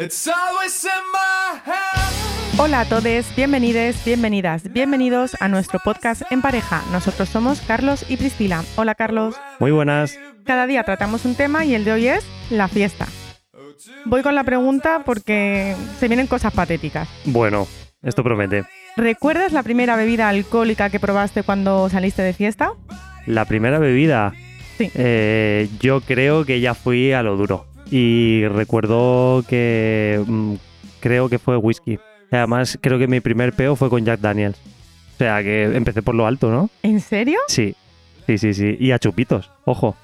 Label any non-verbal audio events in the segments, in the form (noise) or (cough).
It's always in my head. Hola a todos, bienvenidos, bienvenidas, bienvenidos a nuestro podcast en pareja. Nosotros somos Carlos y Priscila. Hola Carlos. Muy buenas. Cada día tratamos un tema y el de hoy es la fiesta. Voy con la pregunta porque se vienen cosas patéticas. Bueno, esto promete. ¿Recuerdas la primera bebida alcohólica que probaste cuando saliste de fiesta? La primera bebida. Sí. Eh, yo creo que ya fui a lo duro. Y recuerdo que mm, creo que fue whisky. Además, creo que mi primer peo fue con Jack Daniels. O sea, que empecé por lo alto, ¿no? ¿En serio? Sí. Sí, sí, sí. Y a chupitos, ojo.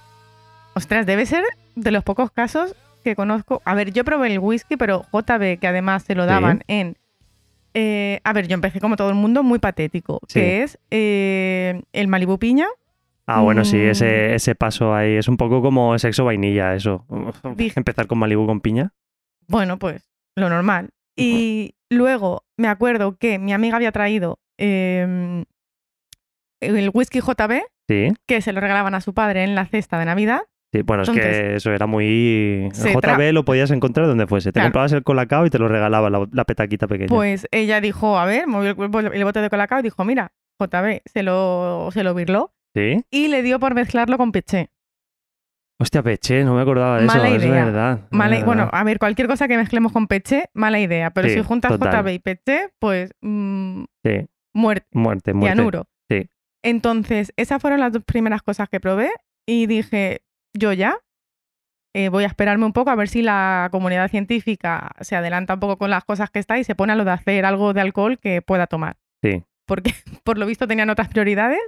Ostras, debe ser de los pocos casos que conozco. A ver, yo probé el whisky, pero JB, que además se lo Sí. daban en. eh, a ver, yo empecé como todo el mundo muy patético, Sí. que es eh, el Malibu Piña. Ah, bueno, sí, Mm. ese, ese paso ahí es un poco como sexo vainilla, eso. Empezar con Malibu con piña. Bueno, pues lo normal. Y luego me acuerdo que mi amiga había traído eh, el whisky JB, Sí. que se lo regalaban a su padre en la cesta de Navidad. Sí, bueno, es que eso era muy... JB lo podías encontrar donde fuese. Te Claro. comprabas el colacao y te lo regalaba la, la petaquita pequeña. Pues ella dijo, a ver, movió el, el bote de colacao y dijo, mira, JB se lo, se lo birló ¿Sí? y le dio por mezclarlo con peché. Hostia, peché, no me acordaba de Mala eso. Es idea. es Mala- verdad. bueno, a ver, cualquier cosa que mezclemos con peché, mala idea. Pero Sí, si juntas total. JB y peché, pues mm, Sí, muerte, muerte, muerte. cianuro. Sí. Entonces, esas fueron las dos primeras cosas que probé y dije, yo ya eh, voy a esperarme un poco a ver si la comunidad científica se adelanta un poco con las cosas que está y se pone a lo de hacer algo de alcohol que pueda tomar. Sí. Porque (laughs) por lo visto tenían otras prioridades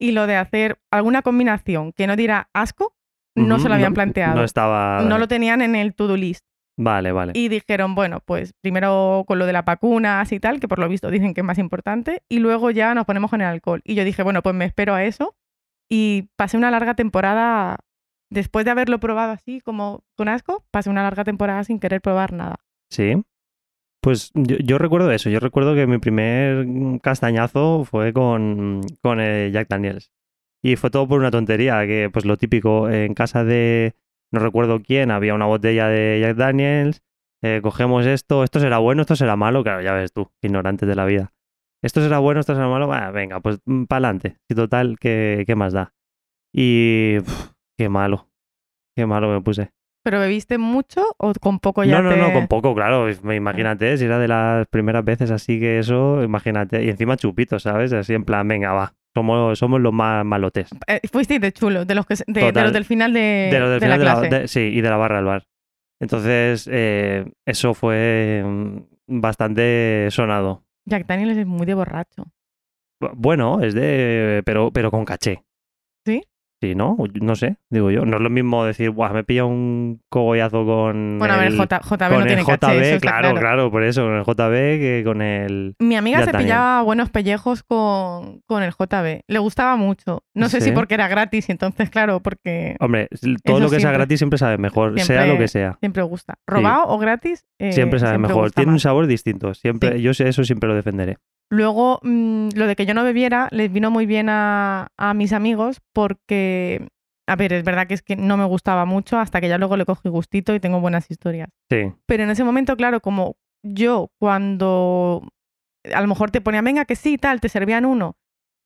y lo de hacer alguna combinación que no diera asco no se lo habían planteado. No estaba... No lo tenían en el to-do list. Vale, vale. Y dijeron, bueno, pues primero con lo de las vacunas y tal, que por lo visto dicen que es más importante, y luego ya nos ponemos con el alcohol. Y yo dije, bueno, pues me espero a eso. Y pasé una larga temporada, después de haberlo probado así como con asco, pasé una larga temporada sin querer probar nada. Sí. Pues yo, yo recuerdo eso. Yo recuerdo que mi primer castañazo fue con, con eh, Jack Daniels. Y fue todo por una tontería, que pues lo típico, en casa de no recuerdo quién, había una botella de Jack Daniels, eh, cogemos esto, esto será bueno, esto será malo, claro, ya ves tú, ignorantes de la vida. Esto será bueno, esto será malo, Bah, venga, pues para adelante. Y total, ¿qué, qué más da? Y qué malo, qué malo me puse. ¿Pero bebiste mucho o con poco ya No, no, te- no, con poco, claro. me- Imagínate, si era de las primeras veces así que eso, imagínate. Y encima chupitos, ¿sabes? Así en plan, venga, va. Somos, somos los más malotes. Eh, fuisteis de chulo, de los, que, de, de los del final de, de los del de la final de la, clase. sí, y de la barra del bar. Entonces, eh, eso fue mm, bastante sonado. Jack Daniels es muy de borracho. Bu- Bueno, es de. Pero, pero con caché. ¿Sí? Sí, ¿no? No sé, digo yo. No es lo mismo decir, Buah, me pilla un cogollazo con. Bueno, a ver, J, JB con no el tiene JB, caché, eso claro, claro, por eso, con el JB que con el. Mi amiga Ya se también. pillaba buenos pellejos con, con el JB. Le gustaba mucho. No sé si porque era gratis, entonces, claro, porque Hombre, todo lo que sea siempre- gratis siempre sabe mejor, sea lo que sea. siempre gusta. Robado o gratis, eh, Siempre sabe mejor. Tiene un sabor distinto. Siempre, Sí. Yo sé, eso siempre lo defenderé. Luego, mm, lo de que yo no bebiera les vino muy bien a, a mis amigos porque, a ver, es verdad que es que no me gustaba mucho hasta que ya luego le cogí gustito y tengo buenas historias. Sí, Pero en ese momento, claro, como yo cuando a lo mejor te ponían, venga, que sí, tal, te servían uno,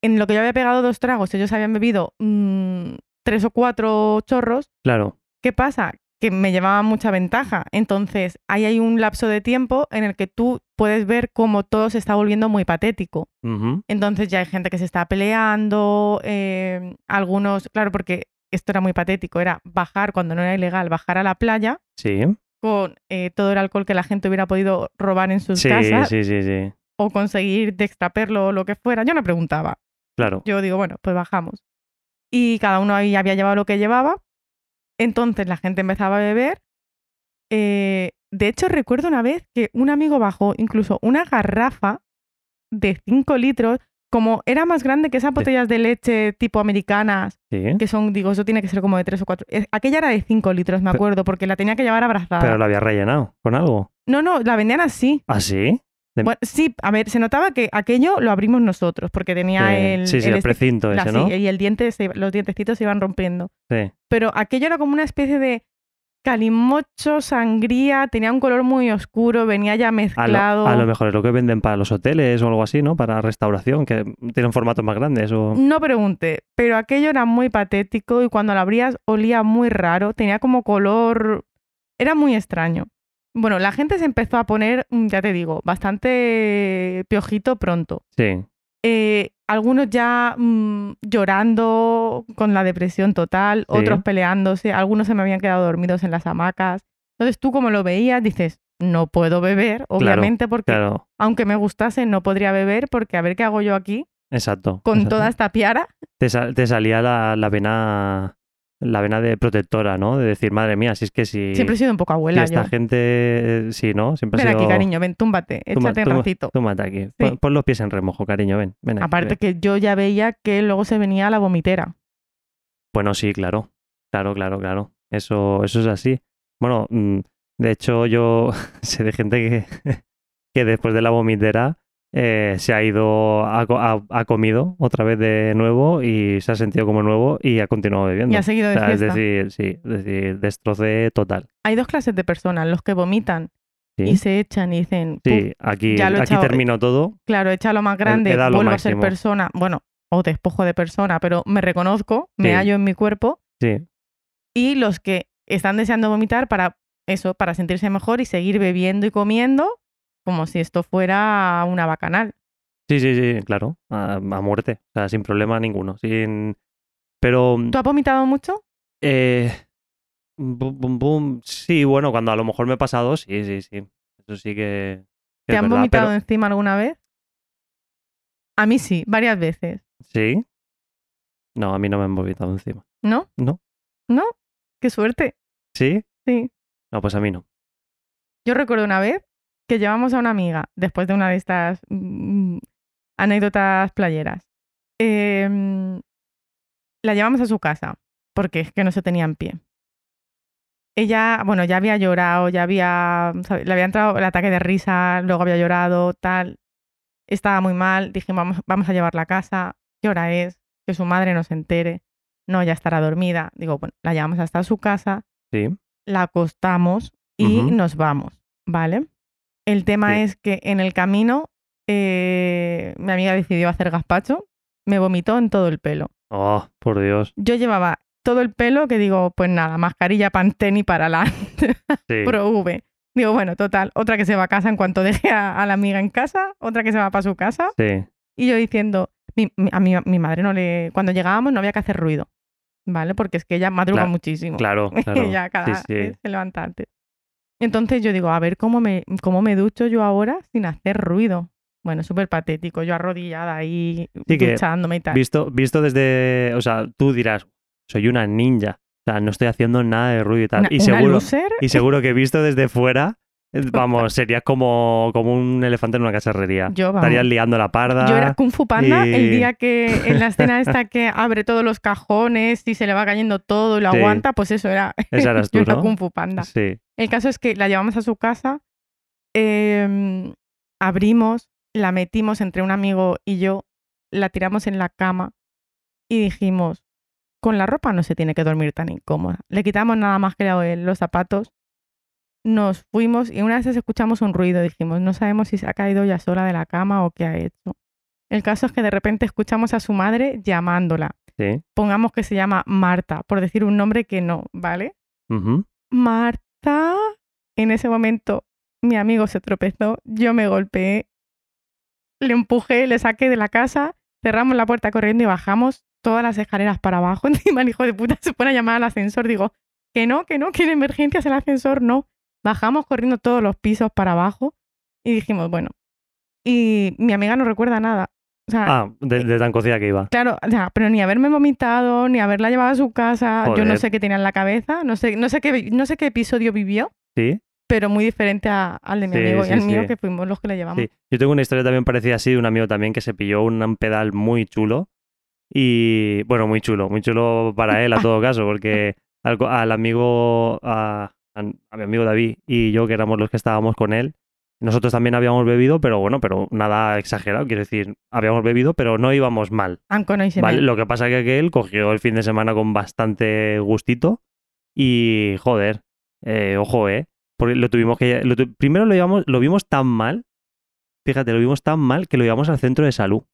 en lo que yo había pegado dos tragos, ellos habían bebido mm, tres o cuatro chorros, claro. ¿qué pasa? Que me llevaba mucha ventaja. Entonces, ahí hay un lapso de tiempo en el que tú puedes ver cómo todo se está volviendo muy patético. Entonces ya hay gente que se está peleando, eh, algunos, claro, porque esto era muy patético, era bajar, cuando no era ilegal, bajar a la playa Sí. con eh, todo el alcohol que la gente hubiera podido robar en sus Sí, casas sí, sí, sí. o conseguir dextraperlo o lo que fuera. Yo no preguntaba. Claro. Yo digo, bueno, pues bajamos. Y cada uno ahí había llevado lo que llevaba. Entonces la gente empezaba a beber. Eh, de hecho, recuerdo una vez que un amigo bajó incluso una garrafa de 5 litros, como era más grande que esas botellas de leche tipo americanas, Sí. que son, digo, eso tiene que ser como de 3 o 4. Aquella era de 5 litros, me acuerdo, porque la tenía que llevar abrazada. Pero lo había rellenado con algo. No, no, la vendían así. ¿Ah, sí? De- Bueno, sí, a ver, se notaba que aquello lo abrimos nosotros, porque tenía Sí, el, sí, sí, el precinto ese, sí, ¿no? y el diente, se- los dientecitos se iban rompiendo. Sí. Pero aquello era como una especie de calimocho, sangría, tenía un color muy oscuro, venía ya A lo, mezclado. a lo mejor es lo que venden para los hoteles o algo así, ¿no? Para restauración, que tienen formatos más grandes. O... No pregunté, pero aquello era muy patético y cuando lo abrías olía muy raro, tenía como color... Era muy extraño. Bueno, la gente se empezó a poner, mm, ya te digo, bastante piojito pronto. Sí, Eh, algunos ya mm, llorando con la depresión total, Sí. otros peleándose, algunos se me habían quedado dormidos en las hamacas. Entonces tú como lo veías dices, no puedo beber, obviamente porque claro, aunque me gustase no podría beber porque a ver qué hago yo aquí exacto. con exacto. toda esta piara. Te, sal- te salía la, la vena la vena de protectora, ¿no? De decir, madre mía, si es que si, Siempre he sido un poco si abuela esta yo. gente, sí, ¿no? Siempre ha Ven aquí, sido... cariño, ven, túmbate, Tumba- échate tumba- ratito. Túmate aquí. Pon, pon los pies en remojo, cariño, ven. ven aquí, Aparte ven. que yo ya veía que luego se venía la vomitera. Bueno, sí, claro. Claro, claro, claro. Eso, eso es así. Bueno, mm, de hecho, yo (laughs) sé de gente que, (laughs) que después de la vomitera eh, se ha ido, ha, co- ha- ha comido otra vez de nuevo y se ha sentido como nuevo y ha continuado bebiendo. Y ha seguido O de sea, es decir, sí, es decir, destroce total. Hay dos clases de personas, los que vomitan Sí, y se echan y dicen, "Puf, sí aquí, ya lo he aquí terminó todo. claro, echa lo más grande, he vuelvo a ser máximo". persona, bueno, o despojo de persona, pero me reconozco, me hallo en mi cuerpo, Sí, y los que están deseando vomitar para eso, para sentirse mejor y seguir bebiendo y comiendo como si esto fuera una bacanal. sí, sí, sí, claro. A, a muerte. O sea, sin problema ninguno. Sin... Pero ¿Tú has vomitado mucho? Eh, bum, bum, bum. Sí, bueno, cuando a lo mejor me he pasado, sí, sí, sí. Eso sí que, que ¿Te han verdad, vomitado pero- encima alguna vez? A mí sí, varias veces. Sí. No, a mí no me han vomitado encima. ¿No? No. ¿No? Qué suerte. ¿Sí? Sí. No, pues a mí no. Yo recuerdo una vez que llevamos a una amiga, después de una de estas mm, anécdotas playeras. em, la llevamos a su casa, porque es que no se tenía en pie. Ella, bueno, ya había llorado, ya había, le había entrado el ataque de risa, luego había llorado, tal. Estaba muy mal, dijimos, vamos, vamos a llevarla a casa. ¿Qué hora es? Que su madre no se entere. No, ya estará dormida. Digo, bueno, la llevamos hasta su casa, Sí. la acostamos y nos vamos, ¿vale? El tema Sí. es que en el camino eh, mi amiga decidió hacer gazpacho, me vomitó en todo el pelo. Oh, por Dios. Yo llevaba todo el pelo que digo, pues nada, mascarilla Pantene y para adelante, (laughs) Sí. Pro V. Digo, bueno, total, otra que se va a casa en cuanto (laughs) deje a, a la amiga en casa, otra que se va para su casa. Sí. Y yo diciendo, mi- mi- a mi, mi madre no le... Cuando llegábamos no había que hacer ruido, ¿vale? Porque es que ella madruga Claro, muchísimo. Claro, (laughs) claro. ya cada Sí, sí. vez se levanta antes. Entonces yo digo, a ver cómo me, cómo me ducho yo ahora sin hacer ruido. Bueno, súper patético, yo arrodillada ahí, Sí, duchándome y tal. Visto, visto desde. O sea, tú dirás, soy una ninja. O sea, no estoy haciendo nada de ruido y tal. Una, y, seguro, y seguro que visto desde fuera, vamos, serías como, como un elefante en una cacharrería. yo, vamos, Estarías liando la parda. yo era Kung Fu Panda el día que en la escena esta que abre todos los cajones y se le va cayendo todo y lo Sí. aguanta, pues eso era, Esa eras (laughs) yo era ¿no? Kung Fu Panda. Sí. El caso es que la llevamos a su casa, em, abrimos, la metimos entre un amigo y yo, la tiramos en la cama y dijimos, con la ropa no se tiene que dormir tan incómoda. Le quitamos nada más que los zapatos, nos fuimos y una vez escuchamos un ruido, dijimos, no sabemos si se ha caído ya sola de la cama o qué ha hecho. El caso es que de repente escuchamos a su madre llamándola. Sí. Pongamos que se llama Marta, por decir un nombre que no, ¿vale? Marta. En ese momento mi amigo se tropezó, yo me golpeé, le empujé, le saqué de la casa, cerramos la puerta corriendo y bajamos todas las escaleras para abajo. (laughs) Encima el hijo de puta se pone a llamar al ascensor. Digo, que no, que no, que en emergencias el ascensor no. Bajamos corriendo todos los pisos para abajo y dijimos, bueno. Y mi amiga no recuerda nada. O sea, Ah, de, de tan cocida que iba. Claro, o sea, pero ni haberme vomitado, ni haberla llevado a su casa, yo no sé qué tenía en la cabeza, no sé, no sé qué, no sé qué episodio vivió, Sí. pero muy diferente a- al de mi Sí, amigo y sí, al mío, que fuimos los que le llevamos. Sí. Yo tengo una historia también parecida así de un amigo también que se pilló un, pedal muy chulo. Y bueno, muy chulo, muy chulo para él a (laughs) todo caso, porque al, al amigo, a, a- mi amigo David y yo, que éramos los que estábamos con él, nosotros también habíamos bebido, pero bueno, pero nada exagerado, quiero decir, habíamos bebido, pero no íbamos mal. Lo que pasa que aquel cogió el fin de semana con bastante gustito y, joder, Eh, ojo, ¿eh? Porque lo tuvimos que... lo tu- primero lo, llevamos, lo vimos tan mal, fíjate, lo vimos tan mal que lo llevamos al centro de salud.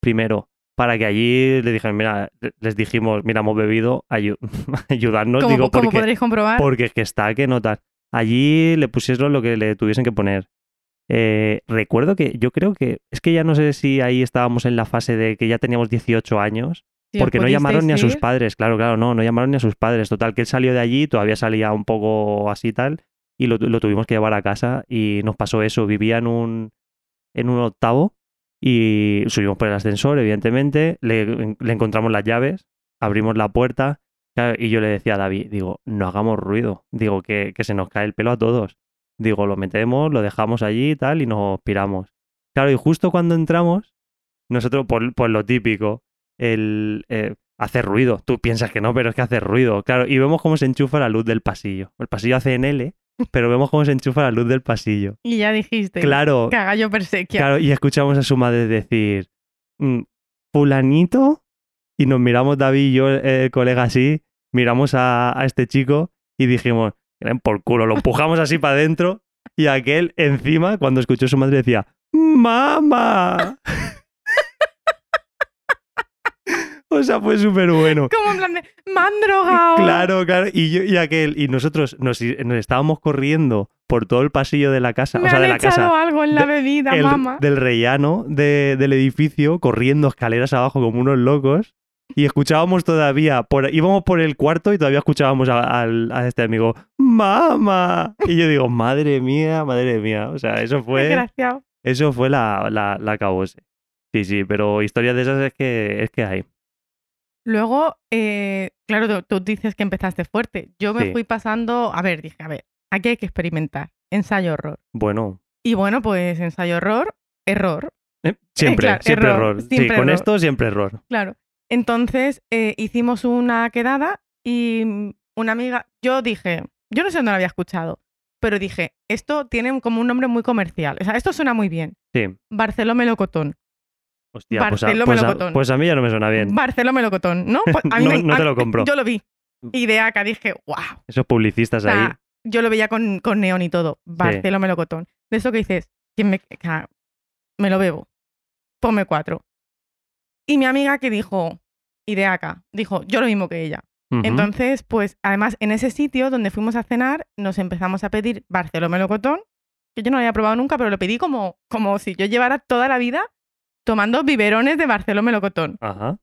Primero, para que allí le dijeran, mira, les dijimos, mira, hemos bebido, ayu- (laughs) ayudarnos, digo, porque, podréis comprobar. porque es que está que notar. Allí le pusieron lo que le tuviesen que poner. Eh, recuerdo que yo creo que es que ya no sé si ahí estábamos en la fase de que ya teníamos 18 años, porque no llamaron ni a sus padres, claro, claro, no, no llamaron ni a sus padres. Total, que él salió de allí, todavía salía un poco así tal, y lo, lo tuvimos que llevar a casa y nos pasó eso. Vivía en un, en un octavo y subimos por el ascensor, evidentemente, le, encontramos las llaves, abrimos la puerta y yo le decía a David, digo, no hagamos ruido, digo, que, que se nos cae el pelo a todos. Digo, lo metemos, lo dejamos allí y tal y nos piramos. Claro, y justo cuando entramos, nosotros, por, por lo típico, el eh, ruido. Tú piensas que no, pero es que hace ruido. Claro, y vemos cómo se enchufa la luz del pasillo. El pasillo hace en L, pero vemos cómo se enchufa la luz del pasillo. Y ya dijiste. Claro, Cagallo persequia. claro, y escuchamos a su madre decir, "Mm, fulanito, y nos miramos David y yo, el colega así, miramos a, a este chico y dijimos, "Que den por culo, lo empujamos así para adentro y aquel encima, cuando escuchó a su madre, decía, ¡Mamá! O sea, fue súper bueno. Como en plan de, drogado. Claro, claro. Y, yo, y aquel, y nosotros nos, nos estábamos corriendo por todo el pasillo de la casa, Me o sea, han de la echado casa, algo en la de- bebida, el- mamá. del rellano de- del edificio, corriendo escaleras abajo como unos locos. Y escuchábamos todavía, por, íbamos por el cuarto y todavía escuchábamos a este amigo, ¡Mamá! Y yo digo, madre mía, madre mía. O sea, eso fue, Desgraciado. eso fue la, la, la cabose. Sí, sí, pero historias de esas es que, es que hay. Luego, eh, claro, tú, tú dices que empezaste fuerte. Yo me Sí. fui pasando, a ver, dije, a ver, aquí hay que experimentar. Ensayo horror. Bueno, Y bueno, pues ensayo horror, error, eh, (laughs) siempre, claro, siempre error, error. sí, siempre con error. esto siempre error. claro. Entonces eh, hicimos una quedada y una amiga, yo dije, yo no sé dónde lo había escuchado, pero dije, esto tiene como un nombre muy comercial. O sea, esto suena muy bien. Sí. Barceló Melocotón. Hostia, pues a, pues, a, pues a mí ya no me suena bien. Barceló Melocotón, ¿no? (laughs) Pues a mí No- me- no te lo compro. Yo lo vi. Ideaca, dije, wow. Esos publicistas O sea, ahí. yo lo veía con, con neón y todo. Barceló melocotón. De eso que dices, ¿quién me, me lo bebo. Ponme cuatro. Y mi amiga que dijo, Ideaca, dijo, yo lo mismo que ella. Entonces, pues además en ese sitio donde fuimos a cenar, nos empezamos a pedir Barceló melocotón, que yo no lo había probado nunca, pero lo pedí como, como si yo llevara toda la vida tomando biberones de Barceló melocotón. Ajá.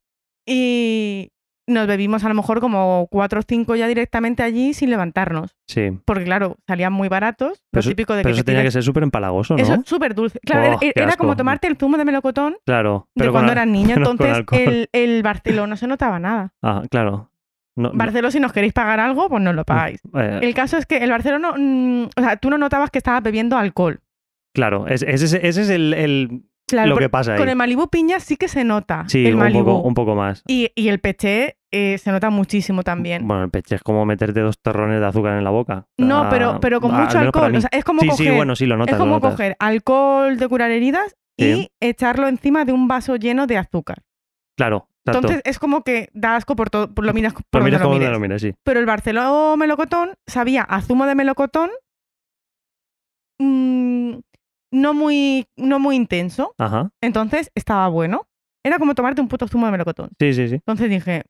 Y nos bebimos a lo mejor como cuatro o cinco ya directamente allí sin levantarnos. Sí. Porque claro, salían muy baratos. Pero Lo eso- típico de Pero que eso te tenía que ser súper empalagoso, ¿no? Eso es súper dulce. Claro, era- Oh, era, como tomarte el zumo de melocotón (laughs) Claro. de Pero cuando con, eras (laughs) con Entonces el, el Barceló no se notaba nada. Ah, claro. No, si nos queréis pagar algo, pues nos lo pagáis. eh, El caso es que el Barceló no. mm, o sea, tú no notabas que estabas bebiendo alcohol. claro, es- ese, es- ese es el, el- Claro, lo que pasa ahí. con el Malibu piña sí que se nota. sí, el un Malibu. poco, un poco más. Y, y el peché eh, se nota muchísimo también. Bueno, el peche es como meterte dos torrones de azúcar en la boca. No, pero, pero con mucho alcohol. O sea, es como sí, coger, sí, bueno, sí, lo notas. es lo como notas. coger alcohol de curar heridas y echarlo encima de un vaso lleno de azúcar. Claro, exacto. Entonces es como que da asco por todo, por lo miras por lo miras lo como lo mires, sí. Pero el Barceló melocotón sabía a zumo de melocotón mm, no, muy, no muy intenso. Ajá. Entonces estaba bueno. Era como tomarte un puto zumo de melocotón. Sí, sí, sí. Entonces dije,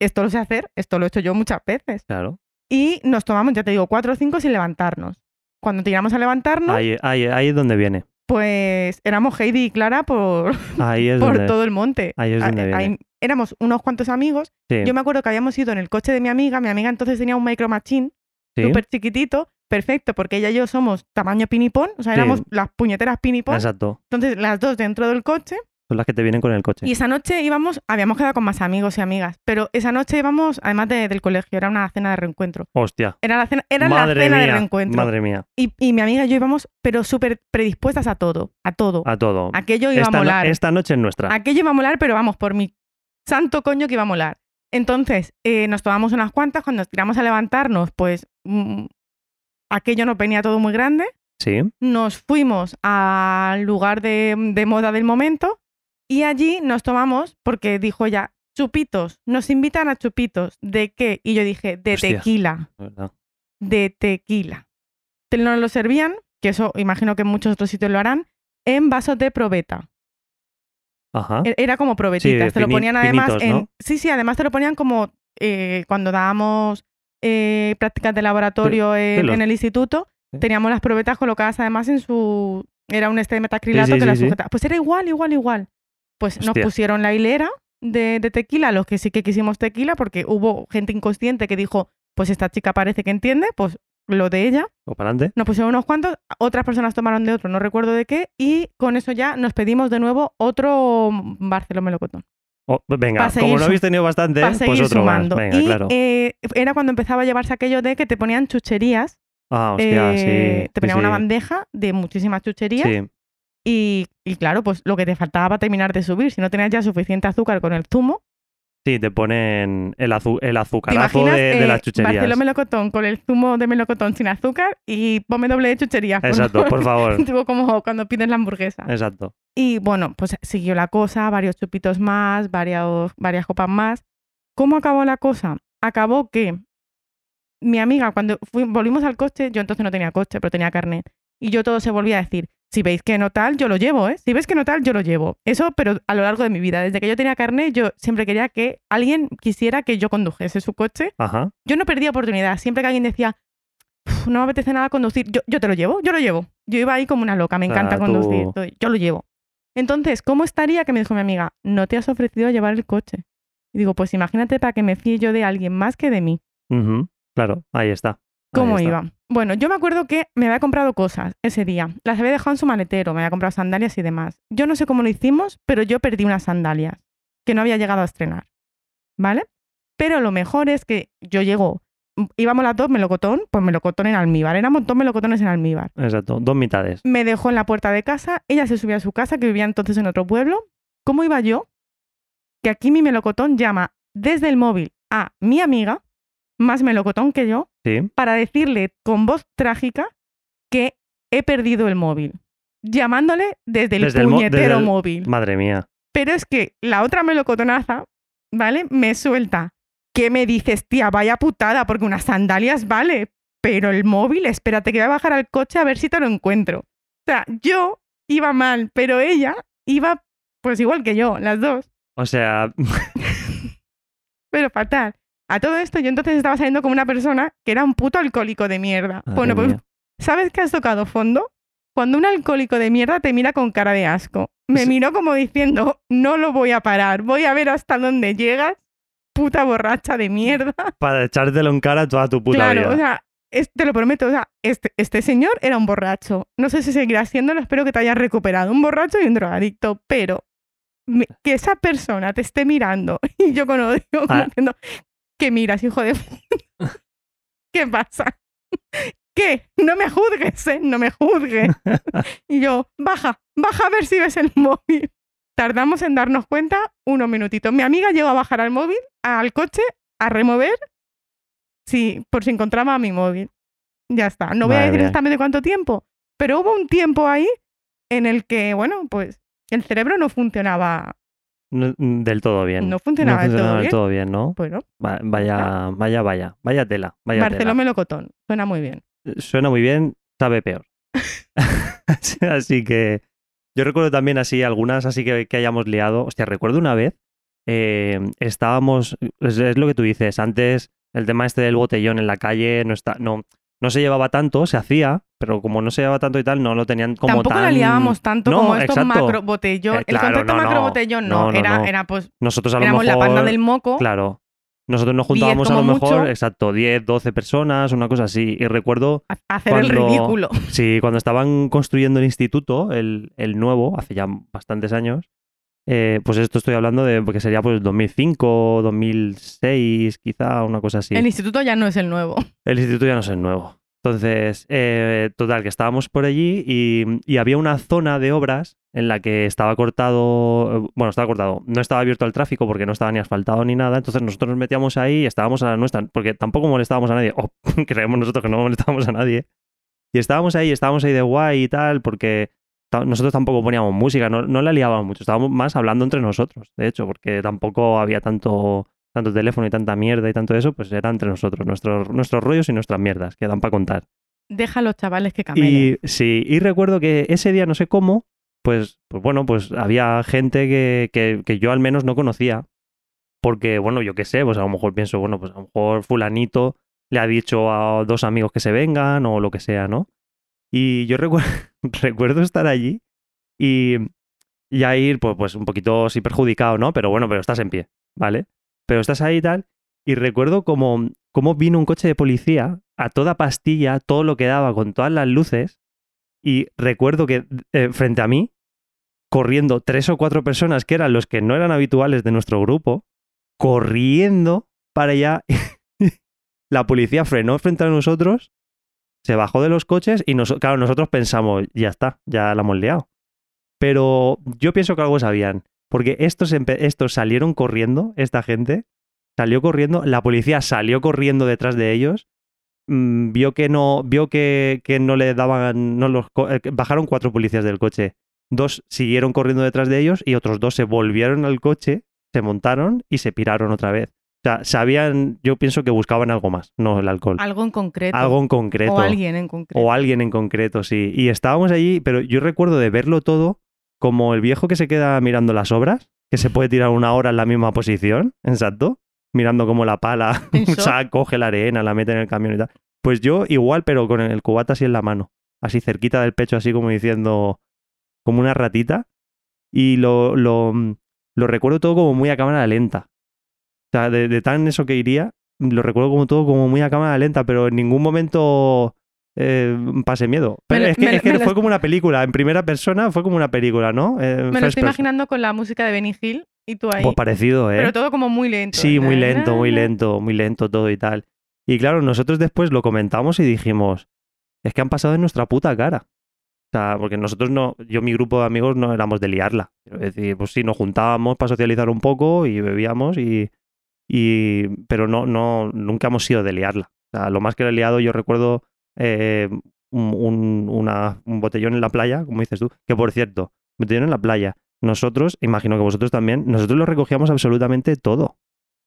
esto lo sé hacer, esto lo he hecho yo muchas veces. Claro. Y nos tomamos, ya te digo, cuatro o cinco sin levantarnos. Cuando tiramos a levantarnos, Ahí, ahí, ahí es donde viene. pues éramos Heidi y Clara por, Ahí es (laughs) por donde. todo el monte. ahí es donde viene. ahí- éramos unos cuantos amigos. Sí, Yo me acuerdo que habíamos ido en el coche de mi amiga. Mi amiga entonces tenía un micro machine sí. súper chiquitito, perfecto, porque ella y yo somos tamaño pinipón, o sea, Sí. éramos las puñeteras pinipón. Exacto. Entonces, las dos dentro del coche. Son las que te vienen con el coche. Y esa noche íbamos, habíamos quedado con más amigos y amigas, pero esa noche íbamos, además de- del colegio, era una cena de reencuentro. Hostia. Era la cena, era la madre cena de mía. reencuentro. Madre mía. Y, y mi amiga y yo íbamos, pero súper predispuestas a todo, a todo. A todo. Aquello iba esta, a no- molar. esta noche es nuestra. Aquello iba a molar, pero vamos, por mi santo coño que iba a molar. Entonces, eh, nos tomamos unas cuantas, cuando nos tiramos a levantarnos, pues mm, aquello nos venía todo muy grande. Sí. Nos fuimos al lugar de, de moda del momento y allí nos tomamos, porque dijo ella, chupitos, nos invitan a chupitos. ¿De qué? Y yo dije, de Hostia. tequila. verdad. de tequila. Te nos lo servían, que eso imagino que en muchos otros sitios lo harán, en vasos de probeta. Ajá. E- Era como probetitas. te lo ponían además en. ¿no? Sí, sí, además te lo ponían como eh, cuando dábamos eh, prácticas de laboratorio en, los- en el instituto. Sí. Teníamos las probetas colocadas además en su. Era un este de metacrilato que las sí, sí. sujeta. Pues era igual, igual, igual. Pues nos pusieron la hilera de, de tequila, los que sí que quisimos tequila, porque hubo gente inconsciente que dijo: Pues esta chica parece que entiende, pues lo de ella. O para adelante. Nos pusieron unos cuantos, otras personas tomaron de otro, no recuerdo de qué, y con eso ya nos pedimos de nuevo otro Barcelona Melocotón. Oh, venga, Pa' seguir como no habéis tenido bastante, pues otro sumando. más. Venga, y claro. eh, era cuando empezaba a llevarse aquello de que te ponían chucherías. ah, hostia, eh, sí. Te sí, ponían una bandeja de muchísimas chucherías. Sí, Y, y claro, pues lo que te faltaba para terminar de subir, si no tenías ya suficiente azúcar con el zumo, sí, te ponen el, azu- el ¿te azucarazo de, de eh, las chucherías. Barcelona melocotón con el zumo de melocotón sin azúcar y ponme doble de chucherías? (laughs) Exacto, por favor. (laughs) tipo como cuando pides la hamburguesa. Exacto. Y bueno, pues siguió la cosa, varios chupitos más, varios, varias copas más. ¿Cómo acabó la cosa? Acabó que mi amiga, cuando fui- volvimos al coche, yo entonces no tenía coche, pero tenía carnet. Y yo todo se volvía a decir, si veis que no tal, yo lo llevo, ¿eh? Si veis que no tal, yo lo llevo. Eso, pero a lo largo de mi vida. Desde que yo tenía carnet, yo siempre quería que alguien quisiera que yo condujese su coche. Ajá. Yo no perdía oportunidad. Siempre que alguien decía, "Uf, no me apetece nada conducir, yo, yo te lo llevo, yo lo llevo. Yo iba ahí como una loca, me encanta tú- conducir. Yo lo llevo. Entonces, ¿cómo estaría que me dijo mi amiga, no te has ofrecido llevar el coche? Y digo, pues imagínate para que me fíe yo de alguien más que de mí. Claro, ahí está. ¿Cómo iba? Bueno, yo me acuerdo que me había comprado cosas ese día. Las había dejado en su maletero, me había comprado sandalias y demás. Yo no sé cómo lo hicimos, pero yo perdí unas sandalias que no había llegado a estrenar. ¿Vale? Pero lo mejor es que yo llego, íbamos las dos melocotón, pues melocotón en almíbar. Éramos dos melocotones en almíbar. Exacto. Dos mitades. Me dejó en la puerta de casa, ella se subió a su casa, que vivía entonces en otro pueblo. ¿Cómo iba yo? Que aquí mi melocotón llama desde el móvil a mi amiga, más melocotón que yo, Sí. para decirle con voz trágica que he perdido el móvil. Llamándole desde el Desde puñetero el- móvil. Madre mía. Pero es que la otra melocotonaza, ¿vale? Me suelta. ¿Qué me dices, tía? Vaya putada, porque unas sandalias vale. Pero el móvil, espérate que voy a bajar al coche a ver si te lo encuentro. O sea, yo iba mal, pero ella iba pues igual que yo, las dos. O sea, (laughs) Pero fatal. A todo esto yo entonces estaba saliendo como una persona que era un puto alcohólico de mierda. Madre bueno, pues, mía. ¿sabes que has tocado fondo? Cuando un alcohólico de mierda te mira con cara de asco. Me Sí. miró como diciendo, no lo voy a parar, voy a ver hasta dónde llegas, puta borracha de mierda. (laughs) para echártelo en cara toda tu puta claro, vida. o sea, es- te lo prometo, o sea, este, este señor era un borracho. No sé si seguirá siéndolo, espero que te hayas recuperado. Un borracho y un drogadicto, pero me- que esa persona te esté mirando (laughs) y yo con odio, como Ah. diciendo, ¿qué miras, hijo de? (laughs) ¿Qué pasa? (laughs) ¿Qué? No me juzgues, ¿eh? No me juzgues. (laughs) y yo, baja, baja a ver si ves el móvil. Tardamos en darnos cuenta unos minutitos. Mi amiga llegó a bajar al móvil, al coche, a remover, sí, por si encontraba mi móvil. Ya está. No voy a decir exactamente cuánto tiempo, pero hubo un tiempo ahí en el que, bueno, pues el cerebro no funcionaba. No- del todo bien. No funcionaba del todo funcionaba bien. todo bien, ¿no? Bueno, Va- Vaya, vaya, vaya. Vaya tela. Vaya tela. Melocotón. Suena muy bien. Suena muy bien, sabe peor. (laughs) (laughs) así que yo recuerdo también así algunas así que, que hayamos liado. Hostia, recuerdo una vez, eh, estábamos, es, es lo que tú dices, antes el tema este del botellón en la calle no, está, no, no se llevaba tanto, se hacía, pero como no se llevaba tanto y tal, no lo tenían como Tampoco tan... la liábamos tanto No, como estos macro botellón. Eh, el concepto no, no. macro botellón no, No, era, era pues Nosotros a lo éramos mejor... la panda del moco. Claro. Nosotros nos 10 juntábamos a lo mejor, mucho. exacto, 10, 12 personas, una cosa así. Y recuerdo hacer el cuando- ridículo. Sí, cuando estaban construyendo el instituto, el, el nuevo, hace ya bastantes años, eh, pues esto estoy hablando de porque sería pues 2005, 2006, quizá, una cosa así. El instituto ya no es el nuevo. El instituto ya no es el nuevo. Entonces, eh, total, que estábamos por allí y, y había una zona de obras en la que estaba cortado, bueno, estaba cortado, no estaba abierto al tráfico porque no estaba ni asfaltado ni nada, entonces nosotros nos metíamos ahí y estábamos a la nuestra, porque tampoco molestábamos a nadie, o (laughs) creemos nosotros que no molestábamos a nadie. Y estábamos ahí, estábamos ahí de guay y tal, porque nosotros tampoco poníamos música, no, no la liábamos mucho, estábamos más hablando entre nosotros, de hecho, porque tampoco había tanto tanto teléfono y tanta mierda y tanto eso, pues era entre nosotros, nuestros, nuestros rollos y nuestras mierdas, que dan para contar. Deja a los chavales que camelen. Y sí, y recuerdo que ese día, no sé cómo, pues, pues bueno, pues había gente que, que, que yo al menos no conocía. Porque, bueno, yo qué sé, pues a lo mejor pienso, bueno, pues a lo mejor fulanito le ha dicho a dos amigos que se vengan o lo que sea, ¿no? Y yo (laughs) recuerdo, estar allí y ya ir, pues, pues un poquito así perjudicado, ¿no? Pero bueno, pero estás en pie, ¿vale? Pero estás ahí y tal. Y recuerdo como, como vino un coche de policía a toda pastilla, todo lo que daba con todas las luces. Y recuerdo que eh, frente a mí, corriendo tres o cuatro personas que eran los que no eran habituales de nuestro grupo, corriendo para allá. (laughs) la policía frenó frente a nosotros, se bajó de los coches y claro, nosotros pensamos, ya está, ya la hemos liado. Pero yo pienso que algo sabían, porque estos, estos salieron corriendo, esta gente, salió corriendo, la policía salió corriendo detrás de ellos, mm, vio que no, vio que, que no le daban, no los, eh, bajaron cuatro policías del coche, dos siguieron corriendo detrás de ellos y otros dos se volvieron al coche, se montaron y se piraron otra vez. O sea, sabían, yo pienso que buscaban algo más, no el alcohol. Algo en concreto. Algo en concreto. O alguien en concreto. O alguien en concreto, sí. Y estábamos allí, pero yo recuerdo de verlo todo como el viejo que se queda mirando las obras, que se puede tirar una hora en la misma posición, exacto, mirando como la pala, (laughs) o sea, coge la arena, la mete en el camión y tal. Pues yo igual, pero con el cubata así en la mano, así cerquita del pecho, así como diciendo, como una ratita. Y lo, lo, lo recuerdo todo como muy a cámara lenta. O sea, de, de tan eso que iría, lo recuerdo como todo como muy a cámara lenta, pero en ningún momento eh, pasé miedo. Pero Me es que, me lo- es que me lo fue como una película, en primera persona fue como una película, ¿no? Eh, Me lo estoy imaginando con la música de Benny Hill y tú ahí. Pues parecido, ¿eh? Pero todo como muy lento. Sí, muy lento, muy lento, muy lento todo y tal. Y claro, nosotros después lo comentamos y dijimos, es que han pasado en nuestra puta cara. O sea, porque nosotros no, yo mi grupo de amigos no éramos de liarla. Quiero decir, pues sí, nos juntábamos para socializar un poco y bebíamos y, y pero no, no, nunca hemos sido de liarla. O sea, lo más que he liado yo recuerdo eh, un, un- una- un botellón en la playa, como dices tú, que por cierto, botellón en la playa. Nosotros, imagino que vosotros también, nosotros lo recogíamos absolutamente todo. O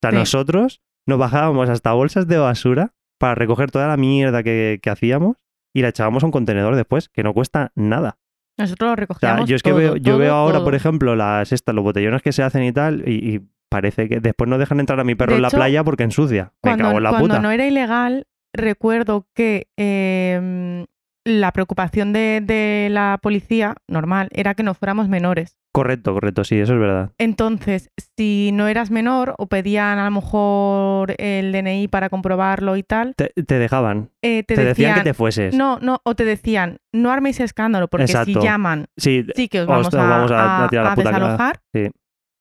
sea, Sí. nosotros nos bajábamos hasta bolsas de basura para recoger toda la mierda que, que hacíamos y la echábamos a un contenedor después, que no cuesta nada. Nosotros lo O sea, recogíamos. yo es que todo, veo, yo veo ahora, todo. por ejemplo, las estas, los botellones que se hacen y tal, y, y parece que después no dejan entrar a mi perro De en la playa porque ensucia. Me cuando, cago en la cuando puta. no era ilegal, recuerdo que eh, la preocupación de, de la policía normal era que no fuéramos menores. Correcto, correcto, sí, eso es verdad. Entonces, si no eras menor o pedían a lo mejor el DNI para comprobarlo y tal, Te, te dejaban, eh, te, te, decían, decían, que te fueses. no, no, o te decían, no arméis escándalo, porque si llaman, Sí, sí que os Os- vamos, os a, vamos a- a tirar la a puta cara. desalojar. Sí.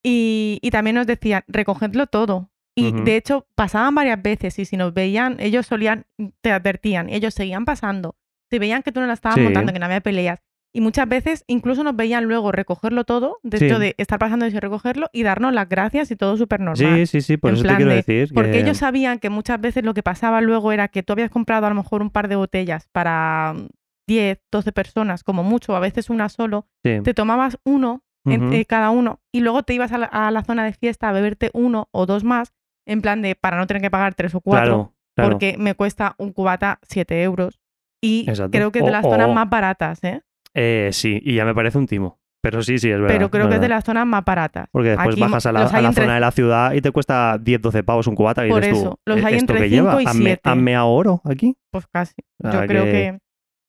Y, y también nos decían, recogedlo todo. Y de hecho pasaban varias veces y si nos veían, ellos solían, te advertían, ellos seguían pasando. Si veían que tú no la estabas Sí. montando, que no había peleas. Y muchas veces incluso nos veían luego recogerlo todo, de Sí. hecho de estar pasando y recogerlo y darnos las gracias y todo súper normal. sí, sí, sí, por En eso te quiero de- decir. Porque que- ellos sabían que muchas veces lo que pasaba luego era que tú habías comprado a lo mejor un par de botellas para mm, 10, 12 personas, como mucho, a veces una solo, sí. te tomabas uno en- Ujú. eh, cada uno y luego te ibas a la, a la zona de fiesta a beberte uno o dos más, en plan de para no tener que pagar tres o cuatro, Claro, claro. porque me cuesta un cubata 7 euros. Y Exacto. creo que es de las zonas más baratas, ¿eh? Eh, sí, y ya me parece un timo. Pero sí, sí, es verdad. Pero creo que es de las zonas más baratas. Porque después Aquí bajas a la, a la entre- zona de la ciudad y te cuesta 10, 12 pavos un cubata y Por dices eso, tú, los "¿Eh, hay ¿esto entre qué lleva? cinco y ¿Han me- siete". ¿Han meado oro aquí? Pues casi. Ah, Yo creo que- que...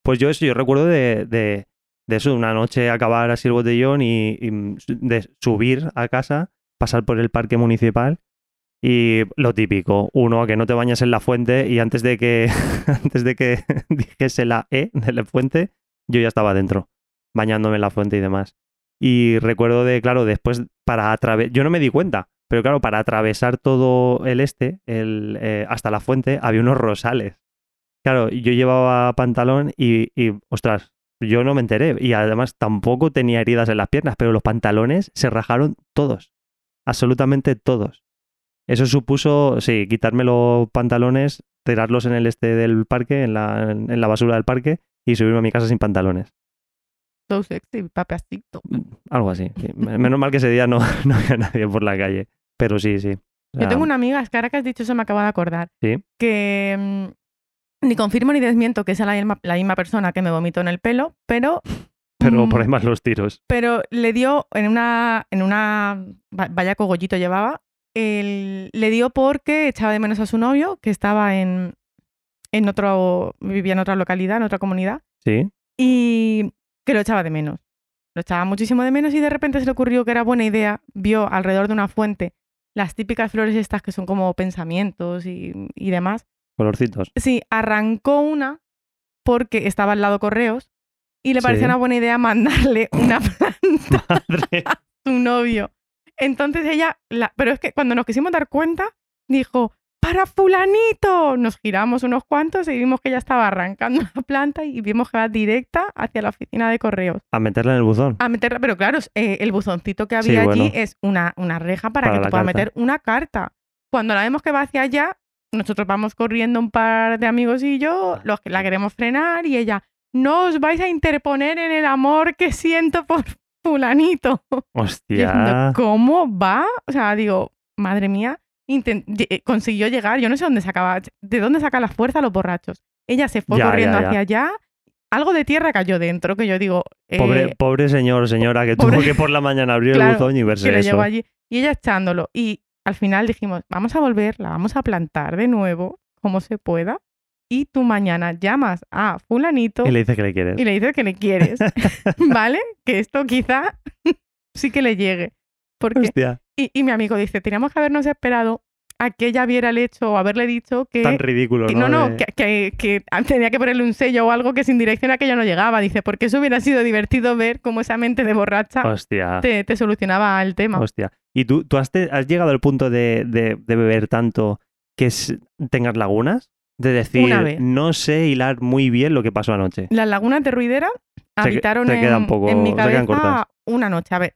Pues yo eso, yo recuerdo de, de, de eso, una noche acabar así el botellón y, y de subir a casa, pasar por el parque municipal y lo típico, uno, que no te bañas en la fuente y antes de que, (laughs) antes de que (laughs) dijese la E de la fuente, yo ya estaba dentro, bañándome en la fuente y demás. Y recuerdo de, claro, después para atravesar, yo no me di cuenta, pero claro, para atravesar todo el este, el, eh, hasta la fuente, había unos rosales. Claro, yo llevaba pantalón y, y, ostras, yo no me enteré. Y además tampoco tenía heridas en las piernas, pero los pantalones se rajaron todos. Absolutamente todos. Eso supuso, sí, quitarme los pantalones, tirarlos en el este del parque, en la, en la basura del parque, y subirme a mi casa sin pantalones. So sexy, papacito. Algo así. sí. Menos mal que ese día no, (laughs) no había nadie por la calle. Pero sí, sí. O Yo tengo una amiga, es que ahora que has dicho eso me acabo de acordar, Sí. que mm, ni confirmo ni desmiento que sea la misma, la misma persona que me vomitó en el pelo, pero... Pero mm, por ahí más los tiros. pero le dio en una, en una, va- vaya cogollito llevaba, el- le dio porque echaba de menos a su novio, que estaba en, en otro, vivía en otra localidad, en otra comunidad, Sí. y que lo echaba de menos. Lo echaba muchísimo de menos y de repente se le ocurrió que era buena idea, vio alrededor de una fuente las típicas flores estas que son como pensamientos y, y demás. Colorcitos. Sí, arrancó una porque estaba al lado correos y le parecía Sí. una buena idea mandarle una (laughs) planta Madre. a su novio. Entonces ella, la- pero es que cuando nos quisimos dar cuenta, dijo, para fulanito. Nos giramos unos cuantos y vimos que ella estaba arrancando una planta y vimos que va directa hacia la oficina de correos. A meterla en el buzón. A meterla, pero claro, eh, el buzoncito que Sí, había bueno. allí es una, una reja para, Para que la tú puedas carta. meter una carta. Cuando la vemos que va hacia allá, nosotros vamos corriendo un par de amigos y yo, los que la queremos frenar y ella, no os vais a interponer en el amor que siento por fulanito. (laughs) Hostia. diciendo, ¿cómo va? O sea, digo, madre mía, eh, consiguió llegar. Yo no sé dónde sacaba, de dónde saca la fuerza los borrachos. Ella se fue Ya, corriendo ya, ya. hacia allá. Algo de tierra cayó dentro, que yo digo, eh, Pobre, pobre señor señora que pobre- tuvo que por la mañana abrir (laughs) Claro, el buzón y verse que eso. allí. Y ella echándolo. Y al final dijimos, vamos a volver, la vamos a plantar de nuevo, como se pueda. Y tú mañana llamas a fulanito Y le dice que le quieres. y le dices que le quieres. (laughs) ¿Vale? Que esto quizá (laughs) sí que le llegue. Porque Hostia, Y, y mi amigo dice, teníamos que habernos esperado a que ella viera el hecho o haberle dicho que... tan ridículo, que ¿no? no, que, que- que tenía que ponerle un sello o algo que sin dirección aquello no llegaba. Dice, porque eso hubiera sido divertido ver cómo esa mente de borracha Hostia. te, te solucionaba el tema. Hostia. ¿Y tú, tú has, te- has llegado al punto de, de- de beber tanto que es- tengas lagunas? De decir, no sé hilar muy bien lo que pasó anoche. Las lagunas de Ruidera que- habitaron se en, quedan poco- en mi cabeza una noche. A ver,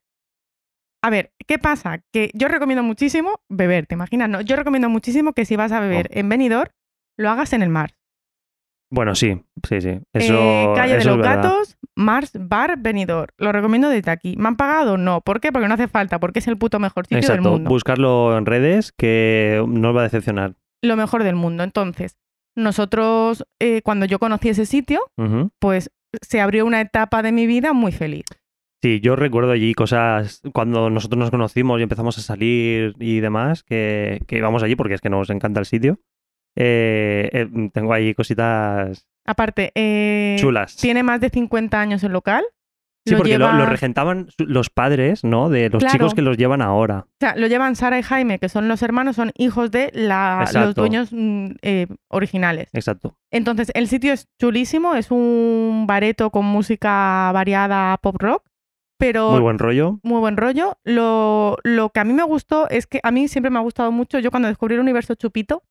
a ver, ¿qué pasa? Que yo recomiendo muchísimo beber, ¿te imaginas? No, yo recomiendo muchísimo que si vas a beber Oh. en Benidorm, lo hagas en el mar. Bueno, sí, sí, sí. Eso, Eh, calle de los. Gatos, Mars Bar Benidorm. Lo recomiendo desde aquí. ¿Me han pagado? No. ¿Por qué? Porque no hace falta, porque es el puto mejor sitio del Exacto. mundo. Buscarlo en redes que no os va a decepcionar. Lo mejor del mundo. Entonces, nosotros, eh, cuando yo conocí ese sitio, pues se abrió una etapa de mi vida muy feliz. Sí, yo recuerdo allí cosas cuando nosotros nos conocimos y empezamos a salir y demás, que, que íbamos allí porque es que nos encanta el sitio. Eh, eh, tengo ahí cositas Aparte, eh, chulas. tiene más de 50 años el local. Sí, lo porque lo, lleva- lo regentaban los padres, ¿no? De los Claro. chicos que los llevan ahora. O sea, lo llevan Sara y Jaime, que son los hermanos, son hijos de la- los dueños mm, eh, originales. Exacto. Entonces, el sitio es chulísimo, es un bareto con música variada pop rock, pero Muy buen rollo. muy buen rollo. Lo, lo que a mí me gustó es que a mí siempre me ha gustado mucho, yo cuando descubrí el universo chupito,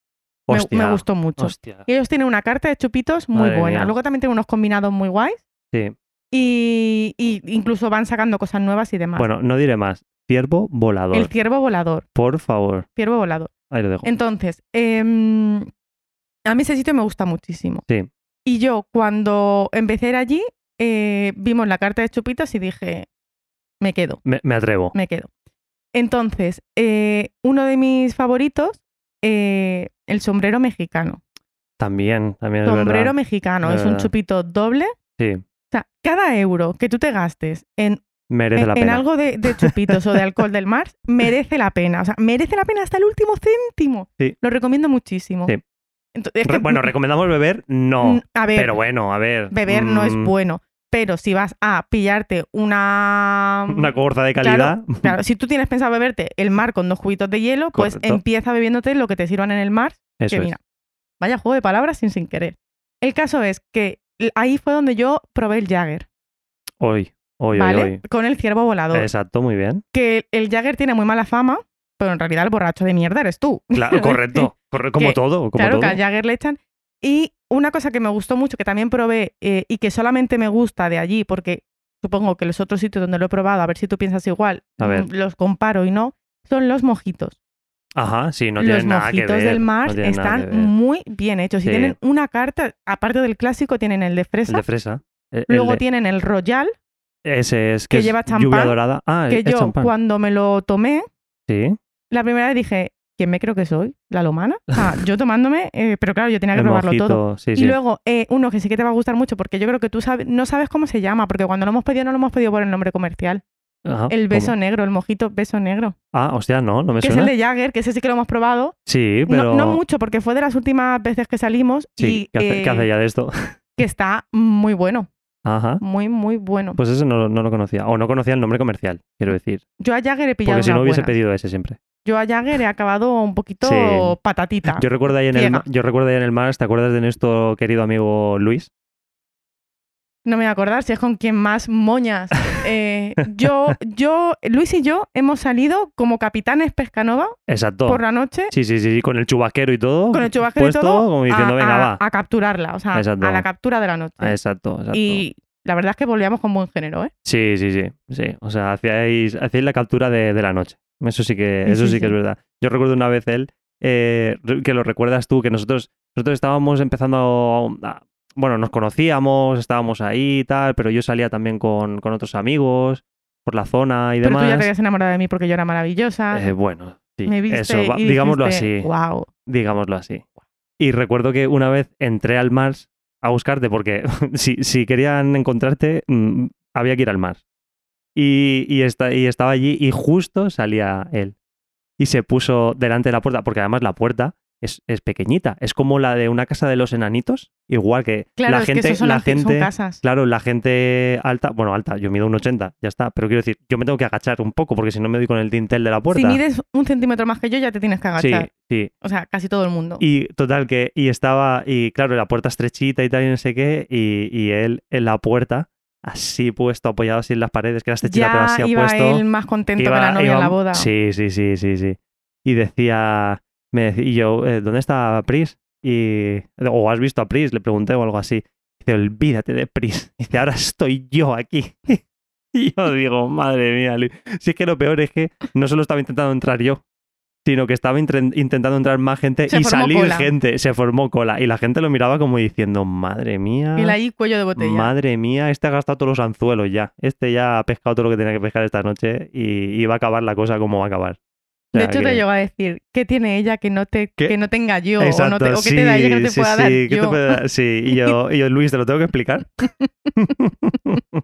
me, Hostia. me gustó mucho. Hostia. Y ellos tienen una carta de chupitos muy Madre buena. mía. Luego también tienen unos combinados muy guays Sí. y, y incluso van sacando cosas nuevas y demás. Bueno, no diré más. Ciervo volador. el ciervo volador, Por favor. ciervo volador. Ahí lo dejo. Entonces, em, a mí ese sitio me gusta muchísimo. Sí. Y yo cuando empecé a ir allí, eh, vimos la carta de chupitos y dije, me quedo, Me, me atrevo. me quedo. Entonces, eh, uno de mis favoritos, eh, el sombrero mexicano. También, también es sombrero verdad. mexicano, Es es un chupito doble. Sí. O sea, cada euro que tú te gastes en, Merece en, la en pena. algo de, de chupitos o de alcohol del mar, (laughs) merece la pena. O sea, merece la pena hasta el último céntimo. Sí. Lo recomiendo muchísimo. Sí. Ento- es Re- que- bueno, ¿recomendamos beber? No. A ver, Pero bueno, a ver. beber no es mm, bueno. Pero si vas a pillarte una... Una corza de calidad. Claro, si tú tienes pensado beberte el mar con dos cubitos de hielo, pues Correcto. empieza bebiéndote lo que te sirvan en el mar. Eso que es. mira, vaya juego de palabras sin sin querer. El caso es que ahí fue donde yo probé el Jagger, Hoy, hoy, ¿vale? hoy, hoy. Con el ciervo volador. Exacto, muy bien. Que el Jagger tiene muy mala fama, pero en realidad el borracho de mierda eres tú. Claro, correcto. (laughs) corre- como Que- todo, como claro, todo. que al Jagger le echan. Y una cosa que me gustó mucho, que también probé eh, y que solamente me gusta de allí, porque supongo que los otros sitios donde lo he probado, a ver si tú piensas igual, A ver. mm, los comparo y no, son los mojitos. Ajá, sí, no los tiene nada que mojitos ver. del mar no tiene nada que están muy bien hechos. Y tienen una carta, aparte del clásico, tienen el de El fresa, de fresa. El- el luego de- tienen el Royal, Ese es que es lleva lluvia champán, dorada. Ah, que yo champán. cuando me lo tomé, Sí. la primera vez dije, ¿quién me creo que soy? ¿La lomana? O sea, (laughs) yo tomándome, eh, pero claro, yo tenía que El probarlo mojito, todo. sí, Y sí. luego, eh, uno que sí que te va a gustar mucho, porque yo creo que tú sabes, no sabes cómo se llama, porque cuando lo hemos pedido no lo hemos pedido por el nombre comercial. Ajá, El beso ¿cómo? negro, el mojito beso negro. Ah, hostia, no, no me que es el de Jagger, que ese sí que lo hemos probado. Sí, pero... No, mucho, porque fue de las últimas veces que salimos Sí, y ¿qué, hace, qué eh, hace ya de esto? (laughs) que está muy bueno, Ajá. muy, muy bueno. Pues ese no, no lo conocía. O no conocía el nombre comercial, quiero decir. yo a Jagger he pillado Porque si no hubiese pedido ese siempre. Yo a Jagger he acabado un poquito Sí. patatita. Yo recuerdo ahí en el, yo recuerdo ahí en el Mars, ¿te acuerdas de nuestro querido amigo Luis? No me voy a acordar si es con quien más moñas. (laughs) Eh, yo, yo, Luis y yo hemos salido como capitanes Pescanova Exacto. por la noche Sí, sí, sí, con el chubasquero y todo. con el chubasquero puesto, y todo como diciendo, a, venga, va. a capturarla, o sea, Exacto. a la captura de la noche. Exacto, exacto. Y la verdad es que volvíamos con buen género, ¿eh? Sí, sí, sí, sí. O sea, hacíais, hacíais la captura de, de la noche. Eso sí que, Sí, eso sí, sí, que es verdad. Yo recuerdo una vez él, eh, que lo recuerdas tú, que nosotros, nosotros estábamos empezando a, bueno, nos conocíamos, estábamos ahí y tal, pero yo salía también con, con otros amigos por la zona y Pero demás. tú ya te habías enamorado de mí porque yo era maravillosa. Eh, bueno, sí, me viste eso, va- y digámoslo dijiste, así. Wow. digámoslo así. Y recuerdo que una vez entré al Mars a buscarte porque (laughs) si, si querían encontrarte mm, había que ir al Mars. Y, y, esta- y estaba allí y justo salía él. Y se puso delante de la puerta, porque además la puerta es, es pequeñita. Es como la de una casa de los enanitos. Igual que Claro, la es gente, que eso son, la gente, casas. Claro, la gente alta, bueno, alta, yo mido un 80, ya está. Pero quiero decir, yo me tengo que agachar un poco porque si no me doy con el dintel de la puerta. Si mides un centímetro más que yo, ya te tienes que sí, agachar. sí. O sea, casi todo el mundo. Y total que, y estaba, y claro, la puerta estrechita y tal, y no sé qué, y, y él en la puerta, así puesto, apoyado así en las paredes, que era estrechita, pero ya así iba puesto. él más contento que la novia en la boda. Sí, sí, sí, sí, sí. Y decía, me decía, y yo, eh, ¿dónde está Pris? Y, o has visto a Pris, le pregunté o algo así. Dice, olvídate de Pris. Dice, ahora estoy yo aquí. (laughs) y yo digo, madre mía, Luis. Si es que lo peor es que no solo estaba intentando entrar yo, sino que estaba intentando entrar más gente Se y salir cola. gente. Se formó cola. Y la gente lo miraba como diciendo, madre mía. Y él ahí cuello de botella. Madre mía, este ha gastado todos los anzuelos ya. Este ya ha pescado todo lo que tenía que pescar esta noche y, y va a acabar la cosa como va a acabar. O de sea hecho, que- te llegó a decir, ¿qué tiene ella que no te ¿Qué? que no tenga yo? o, no Exacto, te, o qué te da ella que no te sí, pueda sí, dar ¿qué te yo. puede dar? Sí, y yo, (laughs) y yo, Luis, ¿te lo tengo que explicar? (laughs)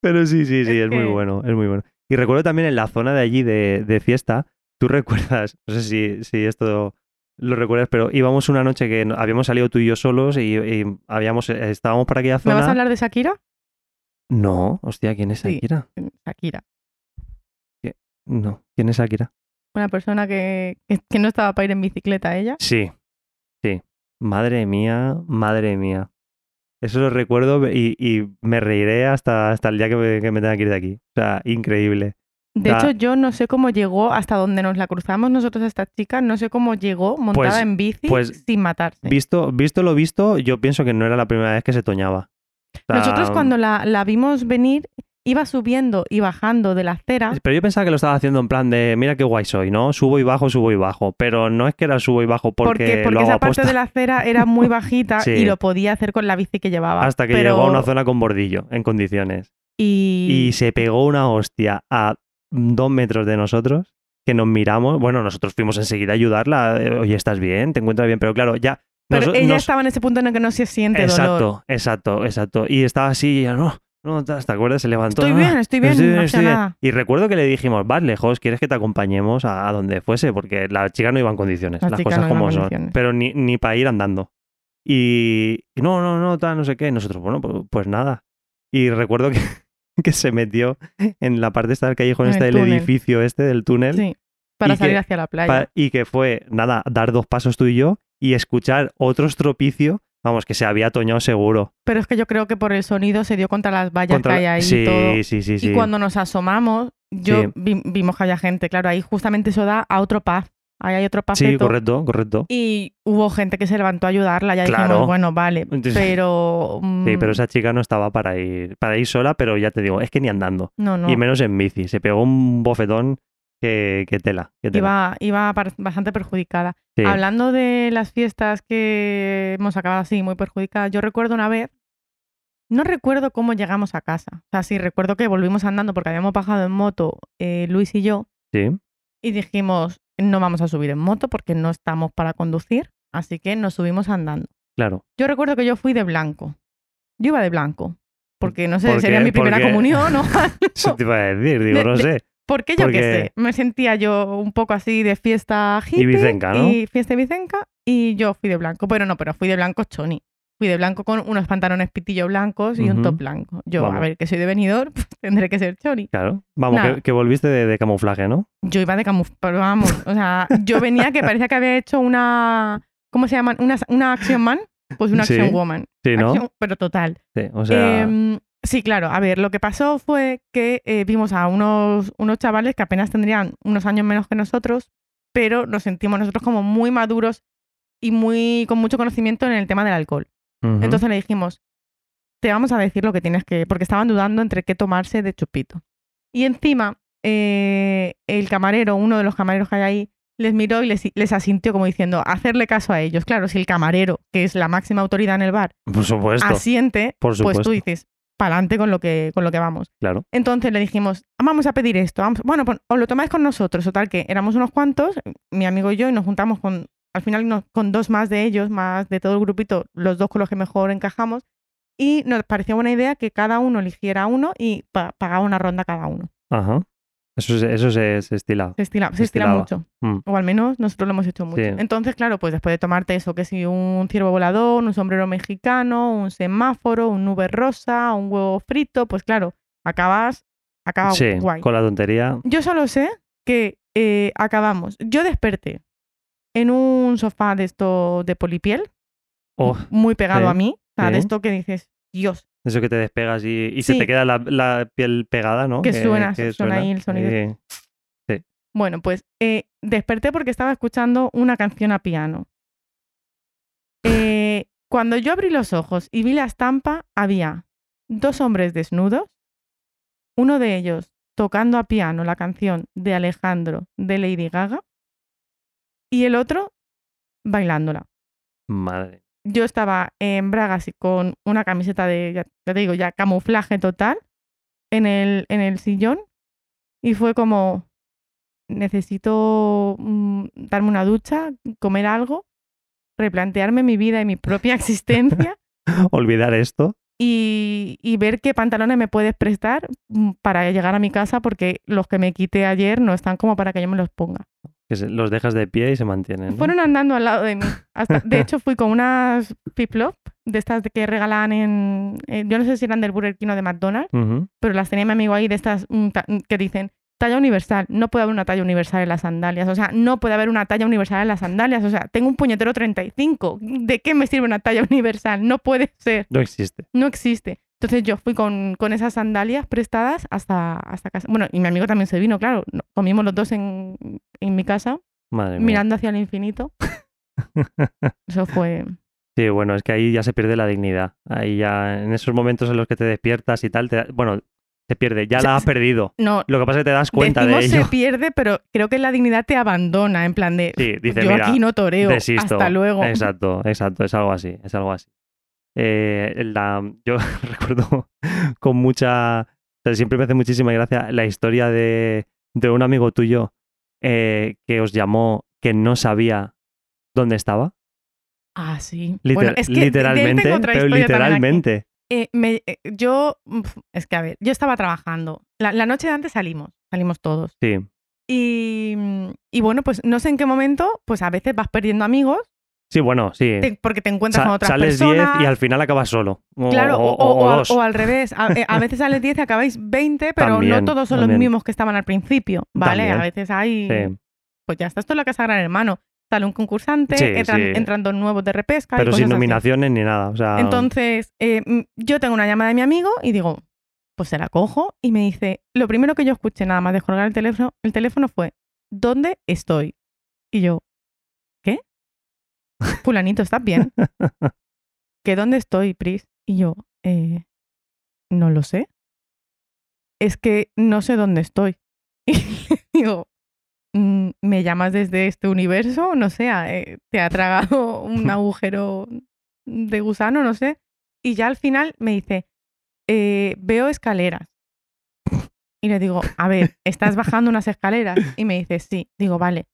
Pero sí, sí, sí, Es muy bueno, es muy bueno. Y recuerdo también en la zona de allí de, de fiesta, tú recuerdas, no sé si, si esto lo recuerdas, pero íbamos una noche que habíamos salido tú y yo solos y, y habíamos, eh, estábamos por aquella ¿Me zona. vas a hablar de Shakira? No, hostia, ¿quién es Sí. Shakira? Shakira. No, ¿quién es Shakira? Una persona que, que, que no estaba para ir en bicicleta ella. Sí, sí. Madre mía, madre mía. Eso lo recuerdo y, y me reiré hasta, hasta el día que me, que me tenga que ir de aquí. O sea, increíble. De Da- hecho, yo no sé cómo llegó hasta donde nos la cruzamos nosotros a esta chica, no sé cómo llegó montada Pues- en bici pues, sin matarse. Visto, visto lo visto, yo pienso que no era la primera vez que se toñaba. O sea, Nosotros cuando la, la vimos venir, iba subiendo y bajando de la acera. Pero yo pensaba que lo estaba haciendo en plan de, mira qué guay soy, ¿no? Subo y bajo, subo y bajo. Pero no es que era subo y bajo porque, Porque, porque lo hago esa parte aposta. de la acera era muy (laughs) bajita Sí. y lo podía hacer con la bici que llevaba. Hasta que pero- llegó a una zona con bordillo, en condiciones. Y, y se pegó una hostia a dos metros de nosotros que nos miramos. Bueno, nosotros fuimos enseguida a ayudarla. eh, Oye, ¿estás bien? ¿Te encuentras bien? Pero claro, ya. pero nos- ella nos- estaba en ese punto en el que no se siente Exacto, dolor. exacto, exacto. Y estaba así, y ella, no, no, ¿te acuerdas? Se levantó. Estoy "Ah, bien, estoy bien, no pasa nada. Y recuerdo que le dijimos, vas lejos, ¿quieres que te acompañemos a, a donde fuese? Porque la chica no iba en condiciones, La las cosas no como son. Pero ni, ni para ir andando. Y, y no, no, no, tal, no sé qué. Y nosotros, bueno, pues, pues nada. Y recuerdo que, (laughs) que se metió en la parte esta del callejón En este el del túnel. edificio este, del túnel. Sí, para salir que- hacia la playa. pa- y que fue, nada, dar dos pasos tú y yo y escuchar otro estropicio, vamos, que se había toñado seguro. Pero es que yo creo que por el sonido se dio contra las vallas Contra que hay ahí sí, y todo. sí, sí, sí. Y cuando nos asomamos, yo Sí. vi- vimos que había gente, claro, ahí justamente eso da a otro paz. Ahí hay otro Sí, paseto. correcto, correcto. Y hubo gente que se levantó a ayudarla, ya Claro. dijimos, bueno, vale, pero... (laughs) Sí, mm, pero esa chica no estaba para ir, para ir sola, pero ya te digo, es que ni andando. No, no, Y menos en bici. Se pegó un bofetón que, que tela. que tela. iba, iba bastante perjudicada. Sí. Hablando de las fiestas que hemos acabado así, muy perjudicadas, yo recuerdo una vez, no recuerdo cómo llegamos a casa. O sea, sí, recuerdo que volvimos andando porque habíamos bajado en moto eh, Luis y yo Sí. y dijimos, no vamos a subir en moto porque no estamos para conducir, así que nos subimos andando. Claro. Yo recuerdo que yo fui de blanco. Yo iba de blanco. Porque no sé, ¿Por sería mi primera Porque- comunión o (laughs) Eso te iba a decir, digo, De- no de- sé. Porque yo Porque- qué sé, me sentía yo un poco así de fiesta hippie. Ibicenca, ¿no? Y fiesta ibicenca. Y yo fui de blanco. Pero no, pero fui de blanco choni. Fui de blanco con unos pantalones pitillo blancos y un top blanco. Yo, a ver, que soy de venidor, (laughs) pues tendré que ser choni. Claro. Vamos, que, que volviste de, de camuflaje, ¿no? Yo iba de camuflaje, pero vamos, o sea, yo venía que parecía que había hecho una, ¿cómo se llaman? Una, una Action Man, pues una Sí. Action Woman. Sí, ¿no? Action- pero total. Sí, o sea, Em, sí, claro. A ver, lo que pasó fue que eh, vimos a unos, unos chavales que apenas tendrían unos años menos que nosotros, pero nos sentimos nosotros como muy maduros y muy con mucho conocimiento en el tema del alcohol. Entonces le dijimos, te vamos a decir lo que tienes que... Porque estaban dudando entre qué tomarse de chupito. Y encima, eh, el camarero, uno de los camareros que hay ahí, les miró y les, les asintió como diciendo, hacerle caso a ellos. Claro, si el camarero, que es la máxima autoridad en el bar, por supuesto, asiente, por pues supuesto. tú dices, pa'lante con lo que con lo que vamos. claro. Entonces le dijimos, vamos a pedir esto. Vamos, bueno, pues os lo tomáis con nosotros. O tal que éramos unos cuantos, mi amigo y yo, y nos juntamos con, al final nos- con dos más de ellos, más de todo el grupito, los dos con los que mejor encajamos. Y nos pareció buena idea que cada uno eligiera uno y pa- pagaba una ronda cada uno. Ajá. Eso, es- eso se, se estila. Se estila, se estila Estilaba. mucho. Mm. O al menos nosotros lo hemos hecho mucho. Sí. Entonces, claro, pues después de tomarte eso, que si un ciervo volador, un sombrero mexicano, un semáforo, un nube rosa, un huevo frito, pues claro, acabas, acaba sí, guay. con la tontería. Yo solo sé que eh, acabamos. Yo desperté en un sofá de esto de polipiel, Oh, muy pegado sí, a mí. O sea, de sí. esto que dices, Dios, eso que te despegas y, y se Sí. te queda la, la piel pegada, ¿no? Que suena, suena ahí el sonido. Eh, Bueno, pues eh, desperté porque estaba escuchando una canción a piano. Eh, cuando yo abrí los ojos y vi la estampa, había dos hombres desnudos, uno de ellos tocando a piano la canción de Alejandro de Lady Gaga y el otro bailándola. madre. Yo estaba en bragas y con una camiseta de, ya, ya te digo, ya camuflaje total en el, en el sillón y fue como, necesito mm, darme una ducha, comer algo, replantearme mi vida y mi propia (laughs) existencia (laughs) Olvidar esto. y, y ver qué pantalones me puedes prestar mm, para llegar a mi casa porque los que me quité ayer no están como para que yo me los ponga. Que se- los dejas de pie y se mantienen. ¿no? Fueron andando al lado de mí. Hasta, de hecho, fui con unas flip-flop de estas que regalan en, en- Yo no sé si eran del Burger King o de McDonald's, pero las tenía mi amigo ahí de estas mm, ta- que dicen talla universal. No puede haber una talla universal en las sandalias. O sea, no puede haber una talla universal en las sandalias. O sea, tengo un puñetero 35. ¿De qué me sirve una talla (laughs) universal? No puede ser. No existe. No existe. Entonces yo fui con, con esas sandalias prestadas hasta, hasta casa. Bueno, y mi amigo también se vino, claro. Comimos los dos en, en mi casa Madre mía. mirando hacia el infinito. (laughs) Eso fue. Sí, bueno, es que ahí ya se pierde la dignidad. Ahí ya, en esos momentos en los que te despiertas y tal, te da- bueno, se pierde, ya la has (laughs) perdido. No, Lo que pasa es que te das cuenta de ello. se (laughs) pierde, pero creo que la dignidad te abandona, en plan de. Sí, dice, yo mira, aquí no toreo. desisto. Hasta luego. Exacto, exacto, es algo así, es algo así. Eh, la, yo (laughs) recuerdo con mucha, o sea, siempre me hace muchísima gracia la historia de, de un amigo tuyo eh, que os llamó que no sabía dónde estaba. Ah, sí. Liter- bueno, es que de- de él literalmente, pero literalmente. Eh, me- eh, yo, es que a ver, yo estaba trabajando. La, la noche de antes salimos, salimos todos. Sí, Y, y bueno, pues no sé en qué momento, pues a veces vas perdiendo amigos sí, bueno, sí. te- porque te encuentras Sa- con otras sales personas. 10 y al final acabas solo. O, Claro, o, al- revés. A, eh, a veces sales 10 y acabáis 20, pero no todos son también. los mismos que estaban al principio, ¿vale? También. A veces hay... Sí. Pues ya está, esto es la casa Gran Hermano. Sale un concursante, Sí, entran, sí. entran dos nuevos de repesca y Pero sin así. nominaciones ni nada. O sea, Entonces, eh, yo tengo una llamada de mi amigo y digo, pues se la cojo y me dice, lo primero que yo escuché nada más de colgar el teléfono, el teléfono fue, ¿dónde estoy? Y yo. (laughs) Fulanito, ¿estás bien? (laughs) ¿Que dónde estoy, Pris? Y yo, eh, no lo sé. Es que no sé dónde estoy. (laughs) Y digo, "Mm, ¿me llamas desde este universo? No sé, eh, ¿te ha tragado un agujero de gusano? No sé. Y ya al final me dice, "Eh, veo escaleras. Y le digo, a ver, ¿estás bajando unas escaleras? Y me dice, sí. Digo, vale.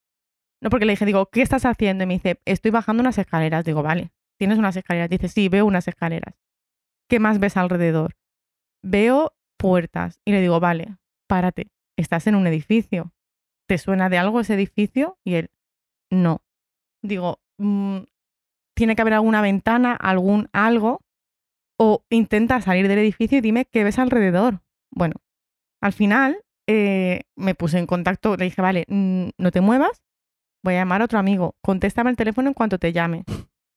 No, porque le dije, digo, ¿qué estás haciendo? Y me dice, estoy bajando unas escaleras. Digo, vale, ¿tienes unas escaleras? Dice, sí, veo unas escaleras. ¿Qué más ves alrededor? Veo puertas. Y le digo, vale, párate, estás en un edificio. ¿Te suena de algo ese edificio? Y él, no. Digo, "Mm, tiene que haber alguna ventana, algún algo. O intenta salir del edificio y dime qué ves alrededor. Bueno, al final eh, me puse en contacto, le dije, vale, mm, no te muevas, voy a llamar a otro amigo, contéstame el teléfono en cuanto te llame.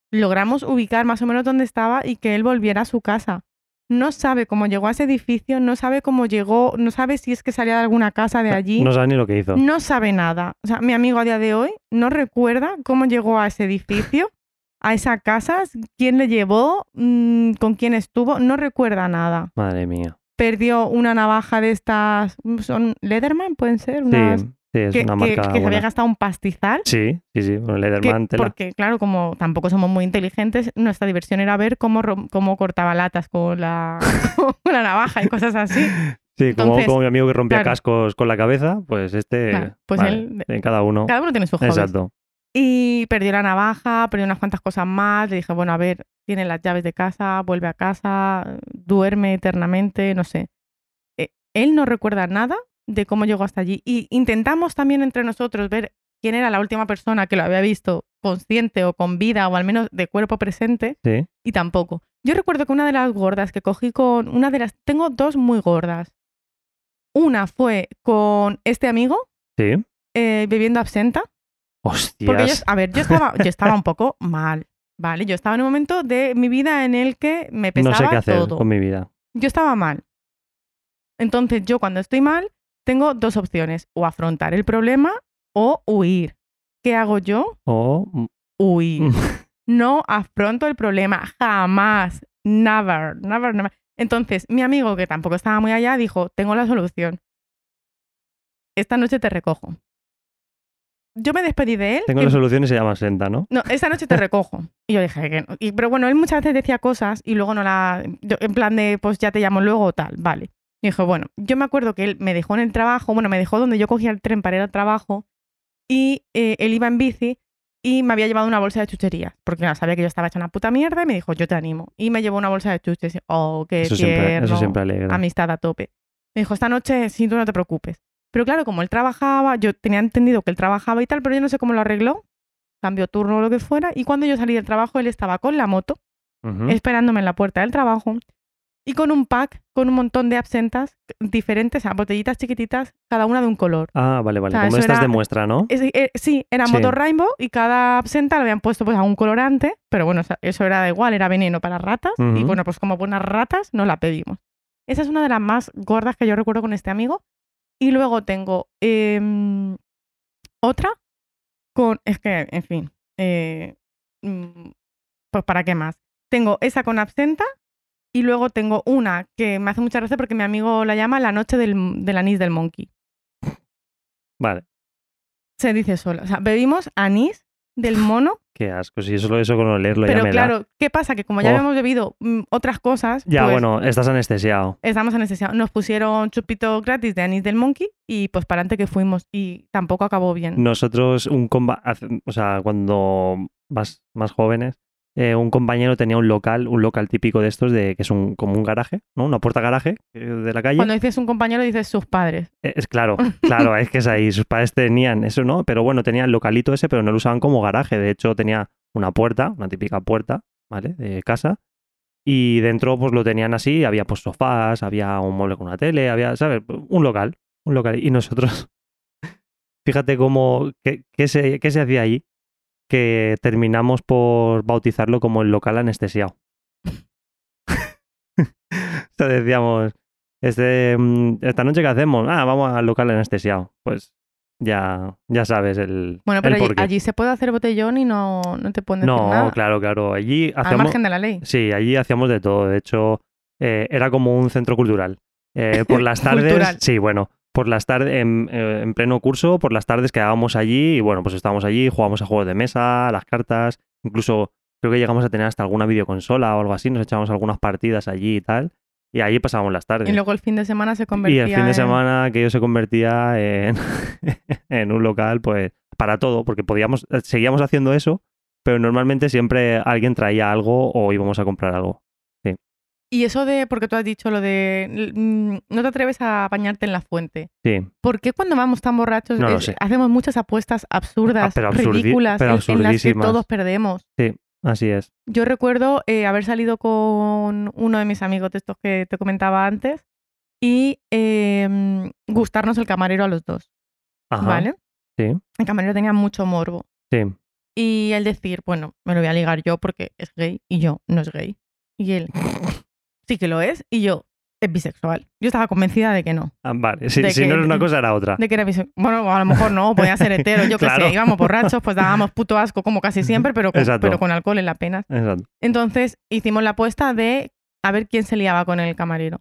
Logramos ubicar más o menos dónde estaba y que él volviera a su casa. No sabe cómo llegó a ese edificio, no sabe cómo llegó, no sabe si es que salía de alguna casa de allí. No sabes ni lo que hizo. No sabe nada. O sea, mi amigo a día de hoy no recuerda cómo llegó a ese edificio, a esa casa, quién le llevó, mm, con quién estuvo, no recuerda nada. Madre mía. Perdió una navaja de estas, son Leatherman, pueden ser, unas sí, es que, una que- marca que se había gastado un pastizal. Sí, sí, sí. Bueno, que- Lederman tela. porque, claro, como tampoco somos muy inteligentes, nuestra diversión era ver cómo, cómo cortaba latas con la, (laughs) con la navaja y cosas así. Sí, como, entonces, como mi amigo que rompía claro. cascos con la cabeza, pues este. Claro, pues vale, él- en cada uno. Cada uno tiene sus hobbies. Exacto. Y perdió la navaja, perdió unas cuantas cosas más. Le dije, bueno, a ver, tiene las llaves de casa, vuelve a casa, duerme eternamente, no sé. Eh, él no recuerda nada de cómo llegó hasta allí. Y intentamos también entre nosotros ver quién era la última persona que lo había visto consciente o con vida o al menos de cuerpo presente. Sí. Y tampoco. Yo recuerdo que una de las gordas que cogí con. Una de las. Tengo dos muy gordas. Una fue con este amigo Sí. eh, bebiendo absenta. Hostias. Porque yo, a ver, yo estaba, yo estaba un (laughs) poco mal, ¿vale? Yo estaba en un momento de mi vida en el que me no pesaba sé qué hacer todo. con mi vida. Yo estaba mal. Entonces, yo cuando estoy mal, tengo dos opciones: o afrontar el problema o huir. ¿Qué hago yo? O. Huir. no afronto el problema, jamás. Never, never, never. Entonces, mi amigo, que tampoco estaba muy allá, dijo: Tengo la solución. Esta noche te recojo. Yo me despedí de él. Tengo en- la solución y se llama Senta, ¿no? no, esta noche te (laughs) recojo. Y yo dije que no. Y- pero bueno, él muchas veces decía cosas y luego no la. yo- en plan de, pues ya te llamo luego o tal, vale. Y dije, bueno, yo me acuerdo que él me dejó en el trabajo, bueno, me dejó donde yo cogía el tren para ir al trabajo y eh, él iba en bici y me había llevado una bolsa de chucherías porque no, sabía que yo estaba hecha una puta mierda y me dijo, yo te animo. Y me llevó una bolsa de chuches. Oh, qué Eso siempre, tierno. eso siempre alegra. Amistad a tope. Me dijo, esta noche sí, tú no te preocupes. Pero claro, como él trabajaba, yo tenía entendido que él trabajaba y tal, pero yo no sé cómo lo arregló. Cambió turno o lo que fuera. Y cuando yo salí del trabajo, él estaba con la moto, esperándome en la puerta del trabajo. Y con un pack, con un montón de absentas diferentes, o sea, botellitas chiquititas, cada una de un color. Ah, vale, vale. O sea, Como estas era- de muestra, ¿no? Es- eh, sí, era Sí. moto Rainbow y cada absenta le habían puesto pues a un colorante, pero bueno, o sea, eso era da igual, era veneno para ratas. Y bueno, pues como buenas ratas, nos la pedimos. Esa es una de las más gordas que yo recuerdo con este amigo. Y luego tengo em, otra con. Es que, en fin. eh, mm, pues para qué más. Tengo esa con absenta. Y luego tengo una que me hace mucha gracia porque mi amigo la llama la noche del, del anís del monkey. Vale. Se dice sola. O sea, bebimos anís del mono. Qué asco. Si solo eso con olerlo ya pero me da. claro, ¿qué pasa? Que como ya Oh. habíamos bebido mm, otras cosas. Ya, pues, bueno, estás anestesiado. Estamos anestesiados. Nos pusieron chupito gratis de anís del monkey y pues para adelante que fuimos. Y tampoco acabó bien. Nosotros, un comba hace- o sea, cuando más, más jóvenes, eh, un compañero tenía un local, un local típico de estos, de que es un, como un garaje, ¿no? Una puerta garaje eh, de la calle. Cuando dices un compañero, dices sus padres. Eh, Es claro, (laughs) claro, es que es ahí. Sus padres tenían eso, ¿no? Pero bueno, tenían el localito ese, pero no lo usaban como garaje. De hecho, tenía una puerta, una típica puerta, ¿vale? De casa. Y dentro, pues lo tenían así, había pues sofás, había un mueble con una tele, había, ¿sabes? Un local, un local. Y nosotros, (laughs) fíjate cómo, qué, qué se, qué se hacía allí, que terminamos por bautizarlo como el local anestesiado. (laughs) o sea, decíamos, este, mm, esta noche qué hacemos? Ah, vamos al local anestesiado. Pues ya, ya sabes el, Bueno, el pero allí, se puede hacer botellón y no, no te pueden decir No, nada. claro, claro. Allí Al hacíamos, margen de la ley. Sí, allí hacíamos de todo. De hecho, eh, era como un centro cultural. Eh, por (laughs) las tardes, Cultural. sí, bueno, por las tardes, en, eh, en pleno curso, por las tardes quedábamos allí y bueno, pues estábamos allí, jugábamos a juegos de mesa, a las cartas, incluso creo que llegamos a tener hasta alguna videoconsola o algo así, nos echábamos algunas partidas allí y tal, y allí pasábamos las tardes. Y luego el fin de semana se Y convertía el fin de en- semana aquello se convertía en, (laughs) en un local, pues, para todo, porque podíamos, eh, seguíamos haciendo eso, pero normalmente siempre alguien traía algo o íbamos a comprar algo. Y eso de, porque tú has dicho lo de, mm, no te atreves a bañarte en la fuente. Sí, ¿Por qué cuando vamos tan borrachos No es- hacemos muchas apuestas absurdas, Ah, pero ridículas, pero en- las que todos perdemos? así es. Yo recuerdo eh, haber salido con uno de mis amigos de estos que te comentaba antes y eh, gustarnos el camarero a los dos, Ajá. ¿vale? Sí, El camarero tenía mucho morbo. sí. Y él decir, bueno, me lo voy a ligar yo porque es gay y yo no es gay. Y él, sí que lo es y yo, es bisexual. Yo estaba convencida de que no. Ah, vale, si, De si que- no era una cosa era otra. De que era bisexual. Bueno, a lo mejor no, podía ser hetero, yo qué (laughs) Claro. sé. Íbamos borrachos, pues dábamos puto asco como casi siempre, pero con, Exacto. pero con alcohol en la pena. Exacto. Entonces hicimos la apuesta de a ver quién se liaba con el camarero.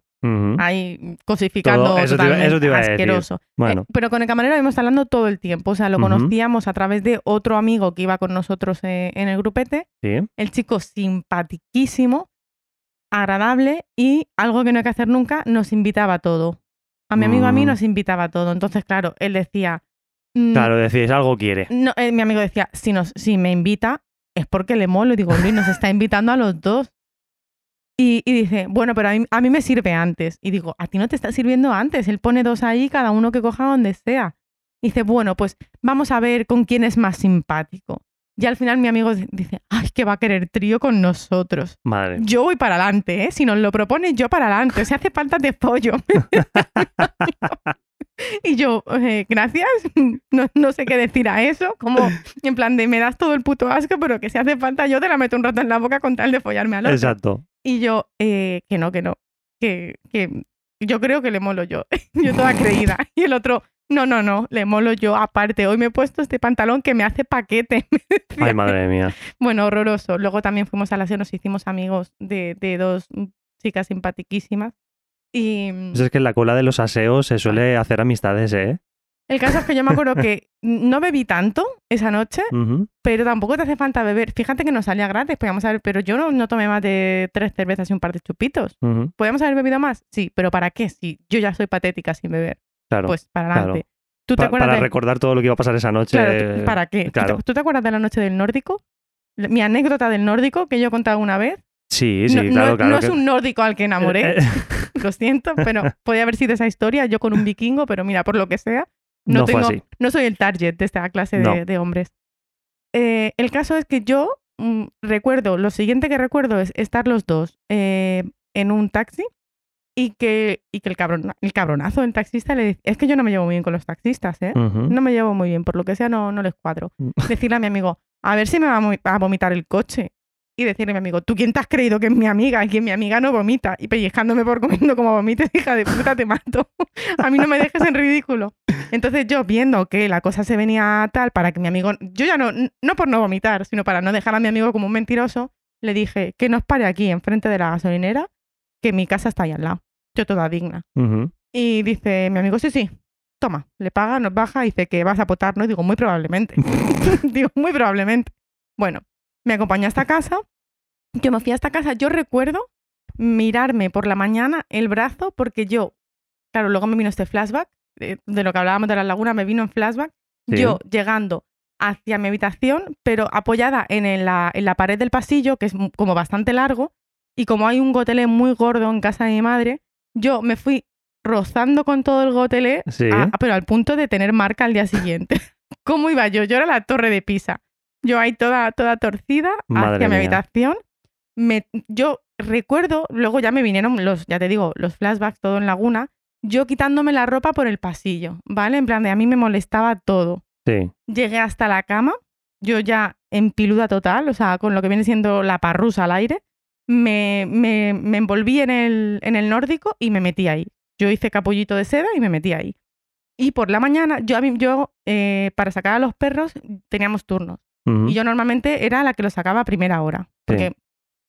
Ahí cosificando Todo- eso te iba- totalmente, eso te iba a decir. asqueroso. Bueno, Eh, pero con el camarero íbamos hablando todo el tiempo. O sea, lo conocíamos a través de otro amigo que iba con nosotros eh, en el grupete. sí. El chico simpatiquísimo, agradable y algo que no hay que hacer nunca, nos invitaba a todo. A mi amigo a mí Mm. nos invitaba a todo. Entonces, claro, él decía... mm, Claro, decís algo quiere. no, eh, mi amigo decía, si, nos, si me invita es porque le molo. Y digo, Luis, nos está invitando a los dos. Y, y dice, bueno, pero a mí, a mí me sirve antes. Y digo, a ti no te está sirviendo antes. Él pone dos ahí, cada uno que coja donde sea. Y dice, bueno, pues vamos a ver con quién es más simpático. Y al final mi amigo dice, ay, que va a querer trío con nosotros. Madre. Yo voy para adelante, ¿eh? Si nos lo propone, yo para adelante. Si hace falta, te pollo. (laughs) y yo, eh, gracias. No, no sé qué decir a eso. Como, en plan de, me das todo el puto asco, pero que si hace falta, yo te la meto un rato en la boca con tal de follarme al otro. Exacto. Y yo, eh, que no, que no. Que, que yo creo que le molo yo. (laughs) yo toda creída. Y el otro, no, no, no, le molo yo. Aparte, hoy me he puesto este pantalón que me hace paquete. (laughs) Ay, madre mía. Bueno, horroroso. Luego también fuimos a la SEO, nos hicimos amigos de, de dos chicas simpatiquísimas. Y mm, Pues es que en la cola de los aseos se suele hacer amistades, ¿eh? el caso es que yo me acuerdo que (laughs) no bebí tanto esa noche, Ujú. pero tampoco te hace falta beber. Fíjate que nos salía gratis, podíamos haber, pero yo no, no tomé más de tres cervezas y un par de chupitos. Ujú. ¿Podíamos haber bebido más? Sí, pero ¿para qué? Si yo ya soy patética sin beber. Claro. Pues para claro. adelante. ¿Tú te Pa- acuerdas para de... recordar todo lo que iba a pasar esa noche. Claro, ¿tú- ¿para qué? ¿Tú te- claro. ¿Tú te, acuerdas de la noche del nórdico? Mi anécdota del nórdico que yo he contado una vez. Sí, sí, no, claro, no- claro. no es un nórdico al que enamoré, Eh, (laughs) lo siento, pero podía haber sido esa historia, yo con un vikingo, pero mira, por lo que sea, no, No fue tengo- así. no soy el target de esta clase de, hombres. Eh, el caso es que yo mm, recuerdo, lo siguiente que recuerdo es estar los dos eh, en un taxi y que, y que el, cabrón, el cabronazo del taxista le dice, es que yo no me llevo muy bien con los taxistas, ¿eh? No me llevo muy bien, por lo que sea no, no les cuadro. Mm. (laughs) Decirle a mi amigo, a ver si me va a vomitar el coche. Y decirle a mi amigo, ¿tú quién te has creído que es mi amiga? Y que mi amiga no vomita. Y pellizcándome por comiendo como vomites, (laughs) hija de puta, te mato. (laughs) a mí no me dejes en ridículo. Entonces yo viendo que la cosa se venía tal para que mi amigo, yo ya no, no por no vomitar, sino para no dejar a mi amigo como un mentiroso, le dije que nos pare aquí enfrente de la gasolinera, que mi casa está ahí al lado. Yo toda digna. Y dice mi amigo, sí, sí, toma, le paga, nos baja, dice que vas a potar, ¿no? Y digo, muy probablemente. (laughs) (laughs) digo, muy probablemente. Bueno, me acompañó hasta casa. Yo me fui a esta casa, yo recuerdo mirarme por la mañana el brazo porque yo, claro, luego me vino este flashback, de, de lo que hablábamos de la laguna, me vino en flashback, Sí. yo llegando hacia mi habitación, pero apoyada en el- la, en la pared del pasillo, que es como bastante largo, y como hay un gotelé muy gordo en casa de mi madre, yo me fui rozando con todo el gotelé, Sí. a- pero al punto de tener marca al día siguiente. (laughs) ¿Cómo iba yo? Yo era la torre de Pisa. Yo ahí toda, toda torcida Madre hacia mi habitación. Me, yo recuerdo, luego ya me vinieron los, ya te digo, los flashbacks, todo en Laguna, yo quitándome la ropa por el pasillo, ¿vale? En plan de a mí me molestaba todo. Sí. Llegué hasta la cama, yo ya en piluda total, o sea, con lo que viene siendo la parrusa al aire, me, me, me envolví en el, en el nórdico y me metí ahí. Yo hice capullito de seda y me metí ahí. Y por la mañana, yo, yo eh, para sacar a los perros teníamos turnos. Y yo normalmente era la que los sacaba a primera hora, porque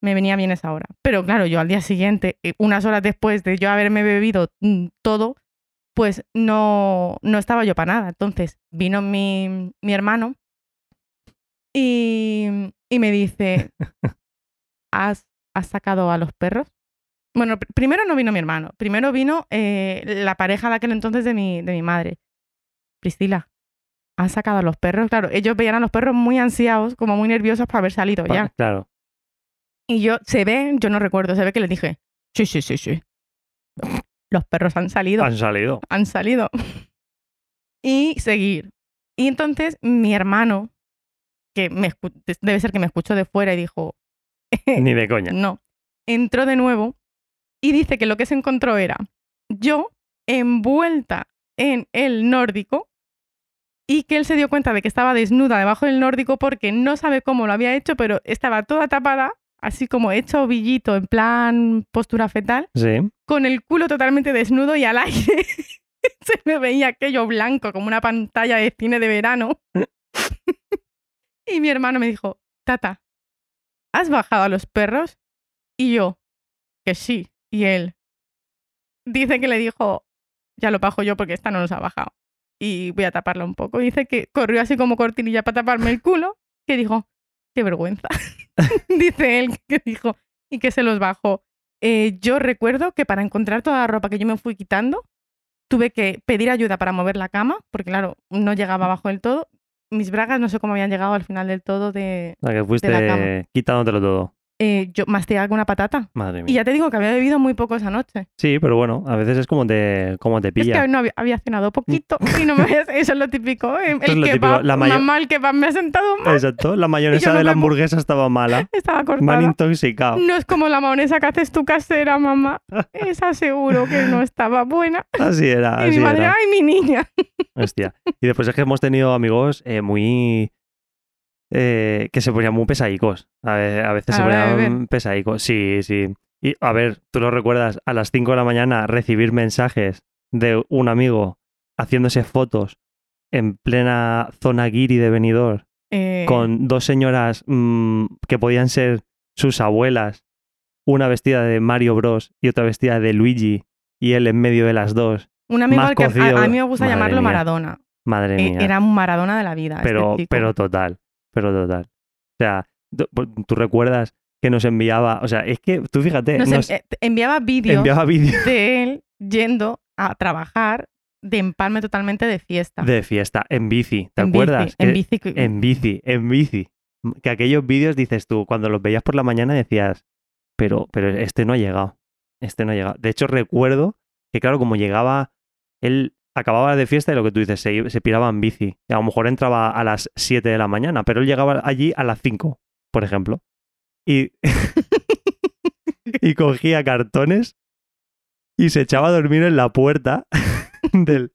me venía bien esa hora. Pero claro, yo al día siguiente, eh, unas horas después de yo haberme bebido mm, todo, pues no, no estaba yo para nada. Entonces vino mi, mi hermano y, y me dice, (laughs) ¿Has, ¿has sacado a los perros? Bueno, pr- primero no vino mi hermano, primero vino eh, la pareja de aquel entonces de mi, de mi madre. Priscila, ha sacado a los perros. Claro, ellos veían a los perros muy ansiados, como muy nerviosos para haber salido ya. Claro. Y yo, se ve, yo no recuerdo, se ve que les dije, sí, sí, sí, sí. Los perros han salido, Han salido. han salido. Y seguir. Y entonces mi hermano, que me debe ser que me escuchó de fuera y dijo, (laughs) Ni de (laughs) coña. no, entró de nuevo y dice que lo que se encontró era yo envuelta en el nórdico y que él se dio cuenta de que estaba desnuda debajo del nórdico porque no sabe cómo lo había hecho, pero estaba toda tapada, así como hecho ovillito en plan postura fetal, Sí. con el culo totalmente desnudo y al aire (laughs) se me veía aquello blanco como una pantalla de cine de verano. y mi hermano me dijo, Tata, ¿has bajado a los perros? Y yo, que sí. Y él dice que le dijo, ya lo bajo yo porque esta no nos ha bajado. Y voy a taparla un poco. Dice que corrió así como cortinilla para taparme el culo, que dijo, qué vergüenza. (laughs) (laughs) dice él que dijo, y que se los bajó. Eh, yo recuerdo que para encontrar toda la ropa que yo me fui quitando, tuve que pedir ayuda para mover la cama, porque claro, no llegaba abajo del todo. Mis bragas no sé cómo habían llegado al final del todo de... O sea, que la fuiste cama. quitándotelo todo. Eh, yo masticaba con una patata. Madre Y mía. ya te digo que había bebido muy poco esa noche. Sí, pero bueno, a veces es como te, como te Es pilla. que no había, había cenado poquito y no me (laughs) había- Eso es lo típico. ¿eh? es El lo típico, kebab, la mayo- mamá, el kebab me ha sentado mal. Exacto. La (laughs) mayonesa no de la me hamburguesa estaba mala. (laughs) Estaba Me han cortada. intoxicado. No es como la mayonesa que haces tu casera, mamá. Esa seguro que no estaba buena. Así era, y mi madre, era. ay, mi niña. Hostia. Y después es que hemos tenido amigos eh, muy. Eh, que se ponían muy pesadicos. A, ve- a veces A se ponían pesadicos. Sí, sí. Y a ver, tú lo recuerdas, a las 5 de la mañana recibir mensajes de un amigo haciéndose fotos en plena zona guiri de Benidorm Eh, con dos señoras mm, que podían ser sus abuelas, una vestida de Mario Bros y otra vestida de Luigi y él en medio de las dos. un amigo al que a- mí me gusta Madre llamarlo mía. Maradona. Madre Eh, mía. Era un Maradona de la vida. este pero, pero total, pero total. O sea, tú, tú recuerdas que nos enviaba, o sea, es que tú fíjate, Nos nos eh, enviaba vídeos enviaba vídeos de él yendo a trabajar de empalme totalmente de fiesta. de fiesta en bici, ¿te En acuerdas? Bici, en bici. en bici, en bici. Que aquellos vídeos dices tú, cuando los veías por la mañana decías, pero, pero este no ha llegado, este no ha llegado. De hecho, recuerdo que, claro, como llegaba, él acababa de fiesta y lo que tú dices, se, se piraba en bici. Y a lo mejor entraba a las 7 de la mañana, pero él llegaba allí a las 5, por ejemplo. Y, (laughs) y cogía cartones y se echaba a dormir en la puerta (laughs) del,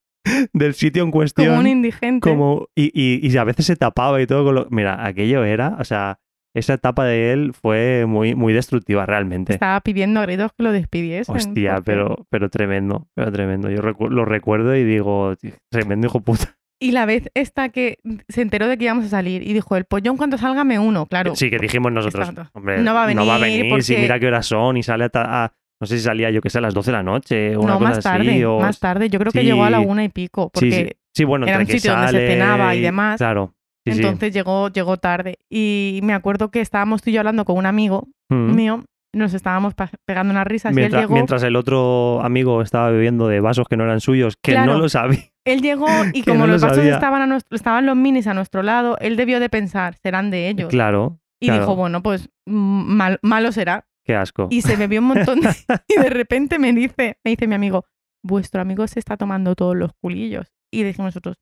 del sitio en cuestión. como un indigente. Como, y, y, y a veces se tapaba y todo con lo... Mira, aquello era, o sea, esa etapa de él fue muy, muy destructiva realmente. Estaba pidiendo a gritos que lo despidiesen. Hostia, porque- pero, pero tremendo, pero tremendo. Yo recu- lo recuerdo y digo, "Tío, tremendo hijo puta. Y la vez esta que se enteró de que íbamos a salir y dijo, el pollón cuando salga me uno, claro. Sí, que dijimos nosotros, hombre, No va a no va a venir venir, si mira qué horas son y sale hasta, a- no sé si salía yo que sé, a las 12 de la noche o una no, cosa más así. tarde, o- más tarde. Yo creo que Sí. llegó a la una y pico, porque sí. Sí, bueno, era entre un que sitio donde se cenaba y demás. Claro. Sí, sí. entonces llegó, llegó tarde. Y me acuerdo que estábamos tú y yo hablando con un amigo Mm. mío, nos estábamos pegando unas risas y él Mientras, llegó, mientras el otro amigo estaba bebiendo de vasos que no eran suyos, que Claro. no lo sabía. él llegó (laughs) y como no los lo vasos estaban, a nuestro- estaban los minis a nuestro lado, él debió de pensar, serán de ellos. Claro, y claro. dijo, bueno, pues mal- malo será. qué asco. Y se bebió un montón de- (laughs) y de repente me dice, me dice mi amigo, vuestro amigo se está tomando todos los culillos. Y decimos nosotros,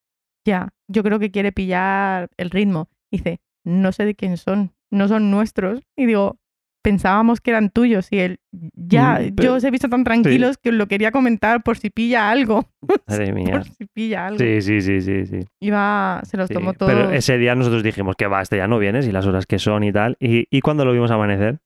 ya, yo creo que quiere pillar el ritmo. Dice, no sé de quién son, no son nuestros. Y digo, pensábamos que eran tuyos. Y él, ya, Mm, pero- yo os he visto tan tranquilos que os lo quería comentar por si pilla algo. (laughs) Madre mía. por si pilla algo. Sí, sí, sí, sí, sí. Iba, se los sí. tomó todos. Pero ese día nosotros dijimos que va, este ya no vienes y las horas que son y tal. Y, y cuando lo vimos amanecer,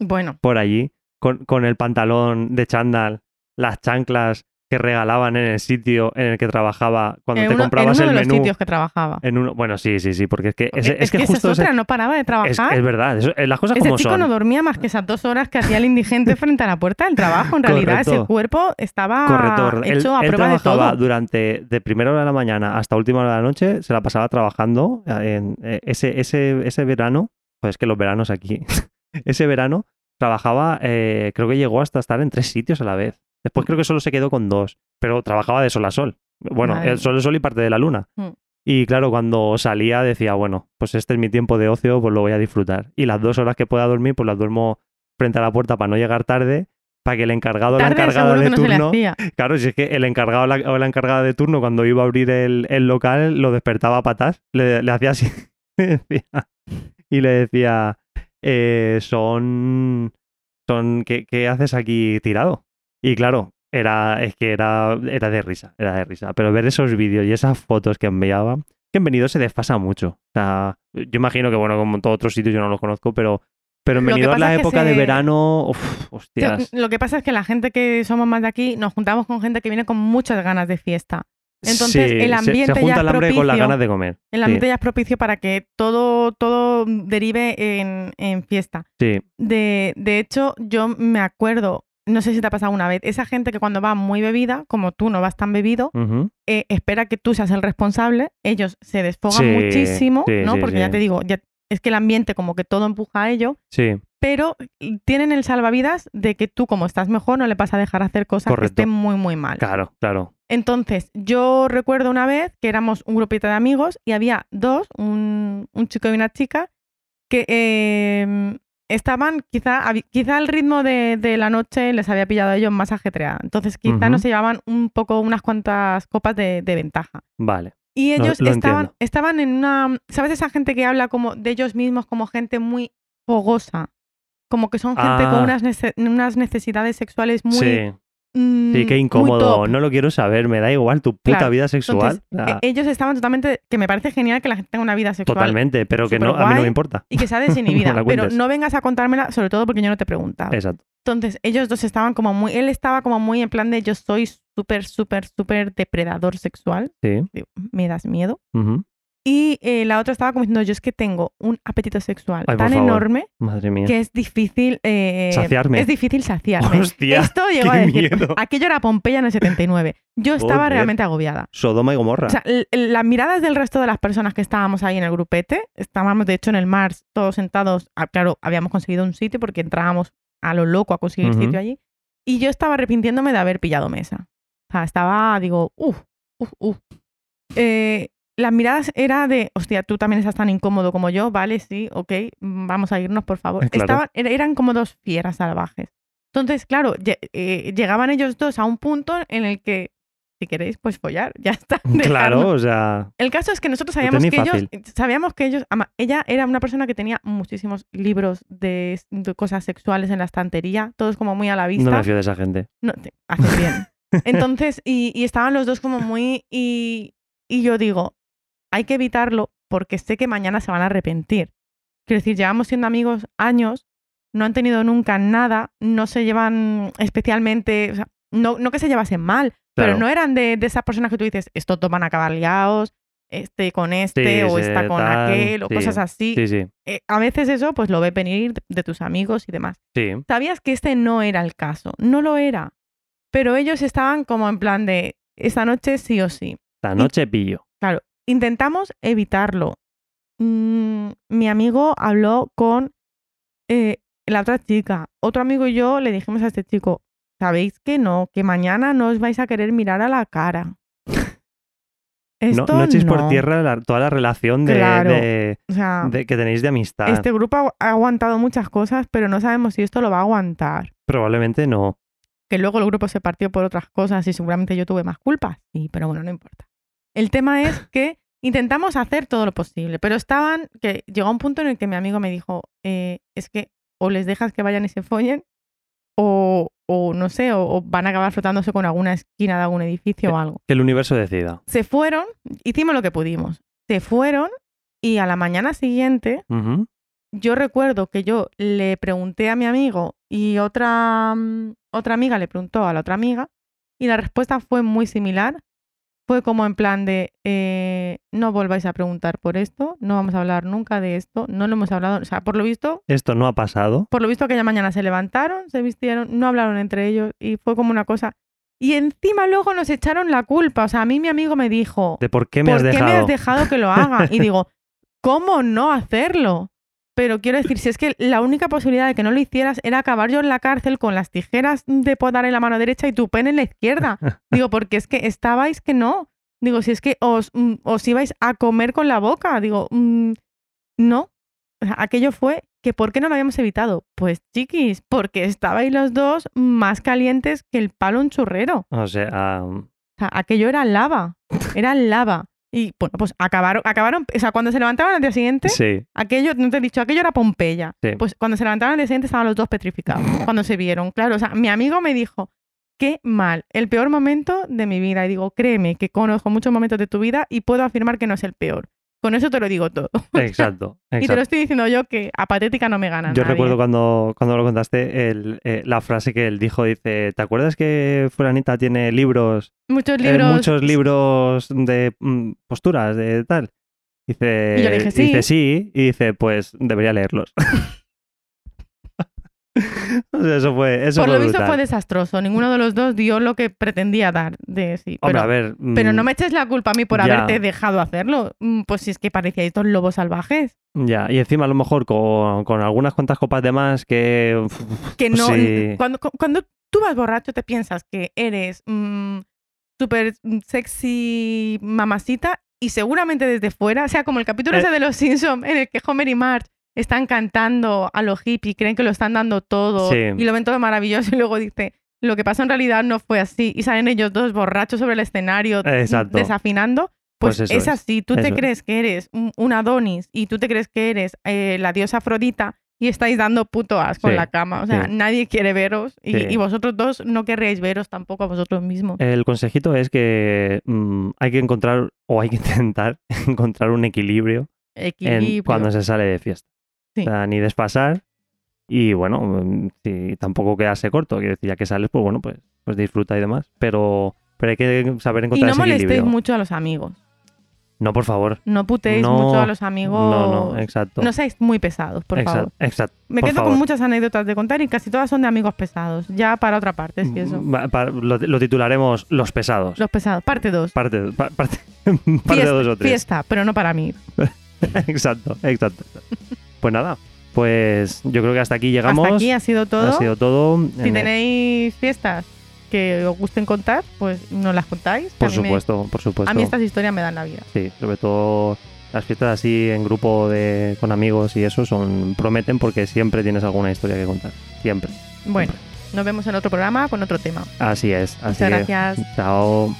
Bueno, por allí, con, con el pantalón de chándal, las chanclas que regalaban en el sitio en el que trabajaba cuando en te uno, en comprabas uno de el los menú. sitios que trabajaba. En uno, bueno, sí, sí, sí, porque es que, es, es, es que justo es otra, no paraba de es, trabajar. es verdad, eso- eh, las cosas Ese como chico son. no dormía más que esas dos horas que hacía el indigente frente a la puerta del trabajo. En realidad, ese cuerpo estaba Correcto. Él, hecho a él prueba de trabajaba todo. durante de primera hora de la mañana hasta última hora de la noche, se la pasaba trabajando en eh, ese, ese, ese verano, pues es que los veranos aquí, (laughs) ese verano trabajaba, eh, creo que llegó hasta estar en tres sitios a la vez. Después creo que solo se quedó con dos, pero trabajaba de sol a sol. Bueno, el sol, el sol y parte de la luna. Mm. Y claro, cuando salía decía, bueno, pues este es mi tiempo de ocio, pues lo voy a disfrutar. Y las dos horas que pueda dormir, pues las duermo frente a la puerta para no llegar tarde, para que el encargado o encargada seguro de no turno. Claro, si es que el encargado o la, o la encargada de turno, cuando iba a abrir el, el local, lo despertaba a patas, le, le hacía así (laughs) y le decía, eh, son, son ¿qué, qué haces aquí tirado? Y claro, era, es que era, era de risa, era de risa. Pero ver esos vídeos y esas fotos que enviaba, que en venido se desfasa mucho. O sea, yo imagino que, bueno, como en todos otros sitios yo no los conozco, pero, pero en pasa la época de verano, uf, hostias. Lo que pasa es que la gente que somos más de aquí nos juntamos con gente que viene con muchas ganas de fiesta. Entonces, Sí, el ambiente se, ya junta es el hambre con las propicio. ganas de comer. El ambiente ya es propicio para que todo, todo derive en, en fiesta. Sí. De, de hecho, yo me acuerdo, no sé si te ha pasado una vez, esa gente que cuando va muy bebida, como tú no vas tan bebido, eh, espera que tú seas el responsable, ellos se desfogan Sí, muchísimo, sí, ¿no? sí, Porque ya te digo, ya, es que el ambiente como que todo empuja a ello, Sí, pero tienen el salvavidas de que tú como estás mejor no le vas a dejar hacer cosas Correcto. que estén muy, muy mal. claro, claro. Entonces, yo recuerdo una vez que éramos un grupito de amigos y había dos, un, un chico y una chica, que eh, estaban, quizá, quizá el ritmo de, de la noche les había pillado a ellos más ajetreada. Entonces, quizá no se llevaban un poco, unas cuantas copas de, de ventaja. Vale. Y Lo- ellos lo estaban, entiendo. estaban en una. ¿Sabes esa gente que habla como de ellos mismos como gente muy fogosa? Como que son gente Ah. con unas, nece- unas necesidades sexuales muy. sí, mm, sí, qué muy incómodo. No lo quiero saber, me da igual tu puta Claro. vida sexual. Entonces, ellos estaban totalmente. Que me parece genial que la gente tenga una vida sexual. totalmente, pero que no, a mí no me importa. Y que sea (laughs) No desinhibida. la pero no vengas a contármela, sobre todo porque yo no te he preguntado. Exacto. Entonces, ellos dos estaban como muy. Él estaba como muy en plan de yo soy súper, súper, súper depredador sexual. Sí. Digo, Me das miedo. ujú. Y eh, la otra estaba como diciendo, yo es que tengo un apetito sexual Ay, tan enorme Madre mía. que es difícil... eh, Saciarme. Es difícil saciarme. Hostia, Esto llegó a decir, miedo. aquello era Pompeya en el 79. Yo estaba Joder. realmente agobiada. Sodoma y Gomorra. O sea, las miradas del resto de las personas que estábamos ahí en el grupete, estábamos de hecho en el Mars, todos sentados, ah, claro, habíamos conseguido un sitio porque entrábamos a lo loco a conseguir sitio allí, y yo estaba arrepintiéndome de haber pillado mesa. O sea, estaba, digo, uff, uff, uff. Eh, las miradas era de, hostia, tú también estás tan incómodo como yo, vale, sí, ok, mm, vamos a irnos, por favor. Eh, claro. Estaban, er- eran como dos fieras salvajes. Entonces, claro, eh, llegaban ellos dos a un punto en el que, si queréis, pues follar, (laughs) ya está. claro, dejarnos. o sea, El caso es que nosotros Lo sabíamos que ellos, sabíamos que ellos, ama- ella era una persona que tenía muchísimos libros de, de cosas sexuales en la estantería, todos como muy a la vista. no me fío de esa gente. No, haces bien. (laughs) Entonces, y, y estaban los dos como muy, y, y yo digo, hay que evitarlo porque sé que mañana se van a arrepentir. Quiero decir, llevamos siendo amigos años, no han tenido nunca nada, no se llevan especialmente, o sea, no, no que se llevasen mal, pero no eran de, de esas personas que tú dices, estos dos van a acabar liados, este con este Sí, o sí, esta con tal, aquel o sí. cosas así. Sí, sí, Eh, a veces eso pues lo ves venir de, tus amigos y demás. Sabías que este no era el caso, no lo era, pero ellos estaban como en plan de, esta noche sí o sí. Esta noche pillo. Intentamos evitarlo. Mm, mi amigo habló con eh, la otra chica. Otro amigo y yo le dijimos a este chico, sabéis que no, que mañana no os vais a querer mirar a la cara. No, Esto no echéis por no. tierra la- toda la relación de, Claro. de- O sea, de- que tenéis de amistad. este grupo ha ha aguantado muchas cosas, pero no sabemos si esto lo va a aguantar. Probablemente no. Que luego el grupo se partió por otras cosas y seguramente yo tuve más culpas. Sí, pero bueno, no importa. El tema es (laughs) que intentamos hacer todo lo posible, pero estaban, que llegó un punto en el que mi amigo me dijo, eh, es que o les dejas que vayan y se follen, o, o no sé, o, o van a acabar frotándose con alguna esquina de algún edificio o algo. Que el universo decida. Se fueron, hicimos lo que pudimos. Se fueron y a la mañana siguiente yo recuerdo que yo le pregunté a mi amigo y otra, mm, otra amiga le preguntó a la otra amiga y la respuesta fue muy similar. Fue como en plan de, eh, no volváis a preguntar por esto, no vamos a hablar nunca de esto, no lo hemos hablado, o sea, por lo visto, Esto no ha pasado. por lo visto aquella mañana se levantaron, se vistieron, no hablaron entre ellos y fue como una cosa. Y encima luego nos echaron la culpa, o sea, a mí mi amigo me dijo, De por qué me ¿por has qué dejado. me has dejado que lo haga? Y digo, (laughs) ¿cómo no hacerlo? Pero quiero decir, si es que la única posibilidad de que no lo hicieras era acabar yo en la cárcel con las tijeras de podar en la mano derecha y tu pene en la izquierda. (laughs) Digo, porque es que estabais que no. Digo, si es que os, mm, os ibais a comer con la boca. Digo, mm, no. Aquello fue que ¿por qué no lo habíamos evitado? Pues chiquis, porque estabais los dos más calientes que el palo en churrero. O sea, O sea, aquello era lava. Era lava. Y bueno, pues acabaron, acabaron, o sea, cuando se levantaron al día siguiente, sí. aquello, no te he dicho, aquello era Pompeya. Sí. Pues cuando se levantaron al día siguiente estaban los dos petrificados, (laughs) cuando se vieron. Claro, o sea, mi amigo me dijo, qué mal, el peor momento de mi vida. Y digo, créeme que conozco muchos momentos de tu vida y puedo afirmar que no es el peor. Con eso te lo digo todo. (laughs) Exacto. Y te lo estoy diciendo yo que a patética no me gana Yo nadie. recuerdo cuando, cuando lo contaste el, eh, la frase que él dijo, dice, ¿te acuerdas que Fulanita tiene libros, Muchos eh, libros. muchos libros de mm, posturas, de tal? Dice, Y yo le dije, y dice "Sí". sí, y dice, pues debería leerlos. (laughs) (laughs) O sea, eso fue, eso Por fue lo visto brutal. fue desastroso. Ninguno de los dos dio lo que pretendía dar de sí. Hombre, Pero, a ver. pero mm, no me eches la culpa a mí por ya. haberte dejado hacerlo. Mm, Pues si es que parecíais dos lobos salvajes. Ya, y encima a lo mejor con, con algunas cuantas copas de más que... uf, Que no. sí. Cuando, cu- cuando tú vas borracho te piensas que eres mm, súper sexy mamacita y seguramente desde fuera, o sea, como el capítulo Eh. ese de los Simpsons en el que Homer y Marge están cantando a los hippies, creen que lo están dando todo Sí. y lo ven todo maravilloso y luego dice, lo que pasó en realidad no fue así y salen ellos dos borrachos sobre el escenario Exacto. desafinando. Pues, Pues es así, tú te es. crees que eres un, un Adonis y tú te crees que eres eh, la diosa Afrodita y estáis dando puto asco en Sí, la cama. O sea, sí. nadie quiere veros y, Sí. y vosotros dos no querréis veros tampoco a vosotros mismos. El consejito es que mm, hay que encontrar o hay que (laughs) intentar encontrar un equilibrio, en Equilibrio. cuando se sale de fiesta. Sí. O sea, ni despasar y bueno, mm, sí, tampoco quedarse corto. Quiero decir, ya que sales, pues bueno, pues, pues disfruta y demás. Pero, pero hay que saber Y encontrar no ese molestéis equilibrio. mucho a los amigos. No, por favor. No putéis No, mucho a los amigos. No, no, exacto. No seáis muy pesados, por exacto, favor. exacto. Me quedo favor. con muchas anécdotas de contar y casi todas son de amigos pesados. Ya para otra parte, que eso. Pa- lo, lo titularemos Los pesados. Los pesados. Parte 2. Parte, pa- parte, (laughs) parte dos o tres. Fiesta, pero no para mí. (laughs) exacto, exacto. Pues nada, pues yo creo que hasta aquí llegamos. Hasta aquí ha sido todo. Ha sido todo. Si En- tenéis fiestas que os gusten contar, pues nos las contáis. Por me- supuesto, por supuesto. a mí estas historias me dan la vida. Sí, sobre todo las fiestas así en grupo de, con amigos y eso son prometen porque siempre tienes alguna historia que contar. Siempre. Bueno, nos vemos en otro programa con otro tema. Así es. Así Muchas gracias. Chao.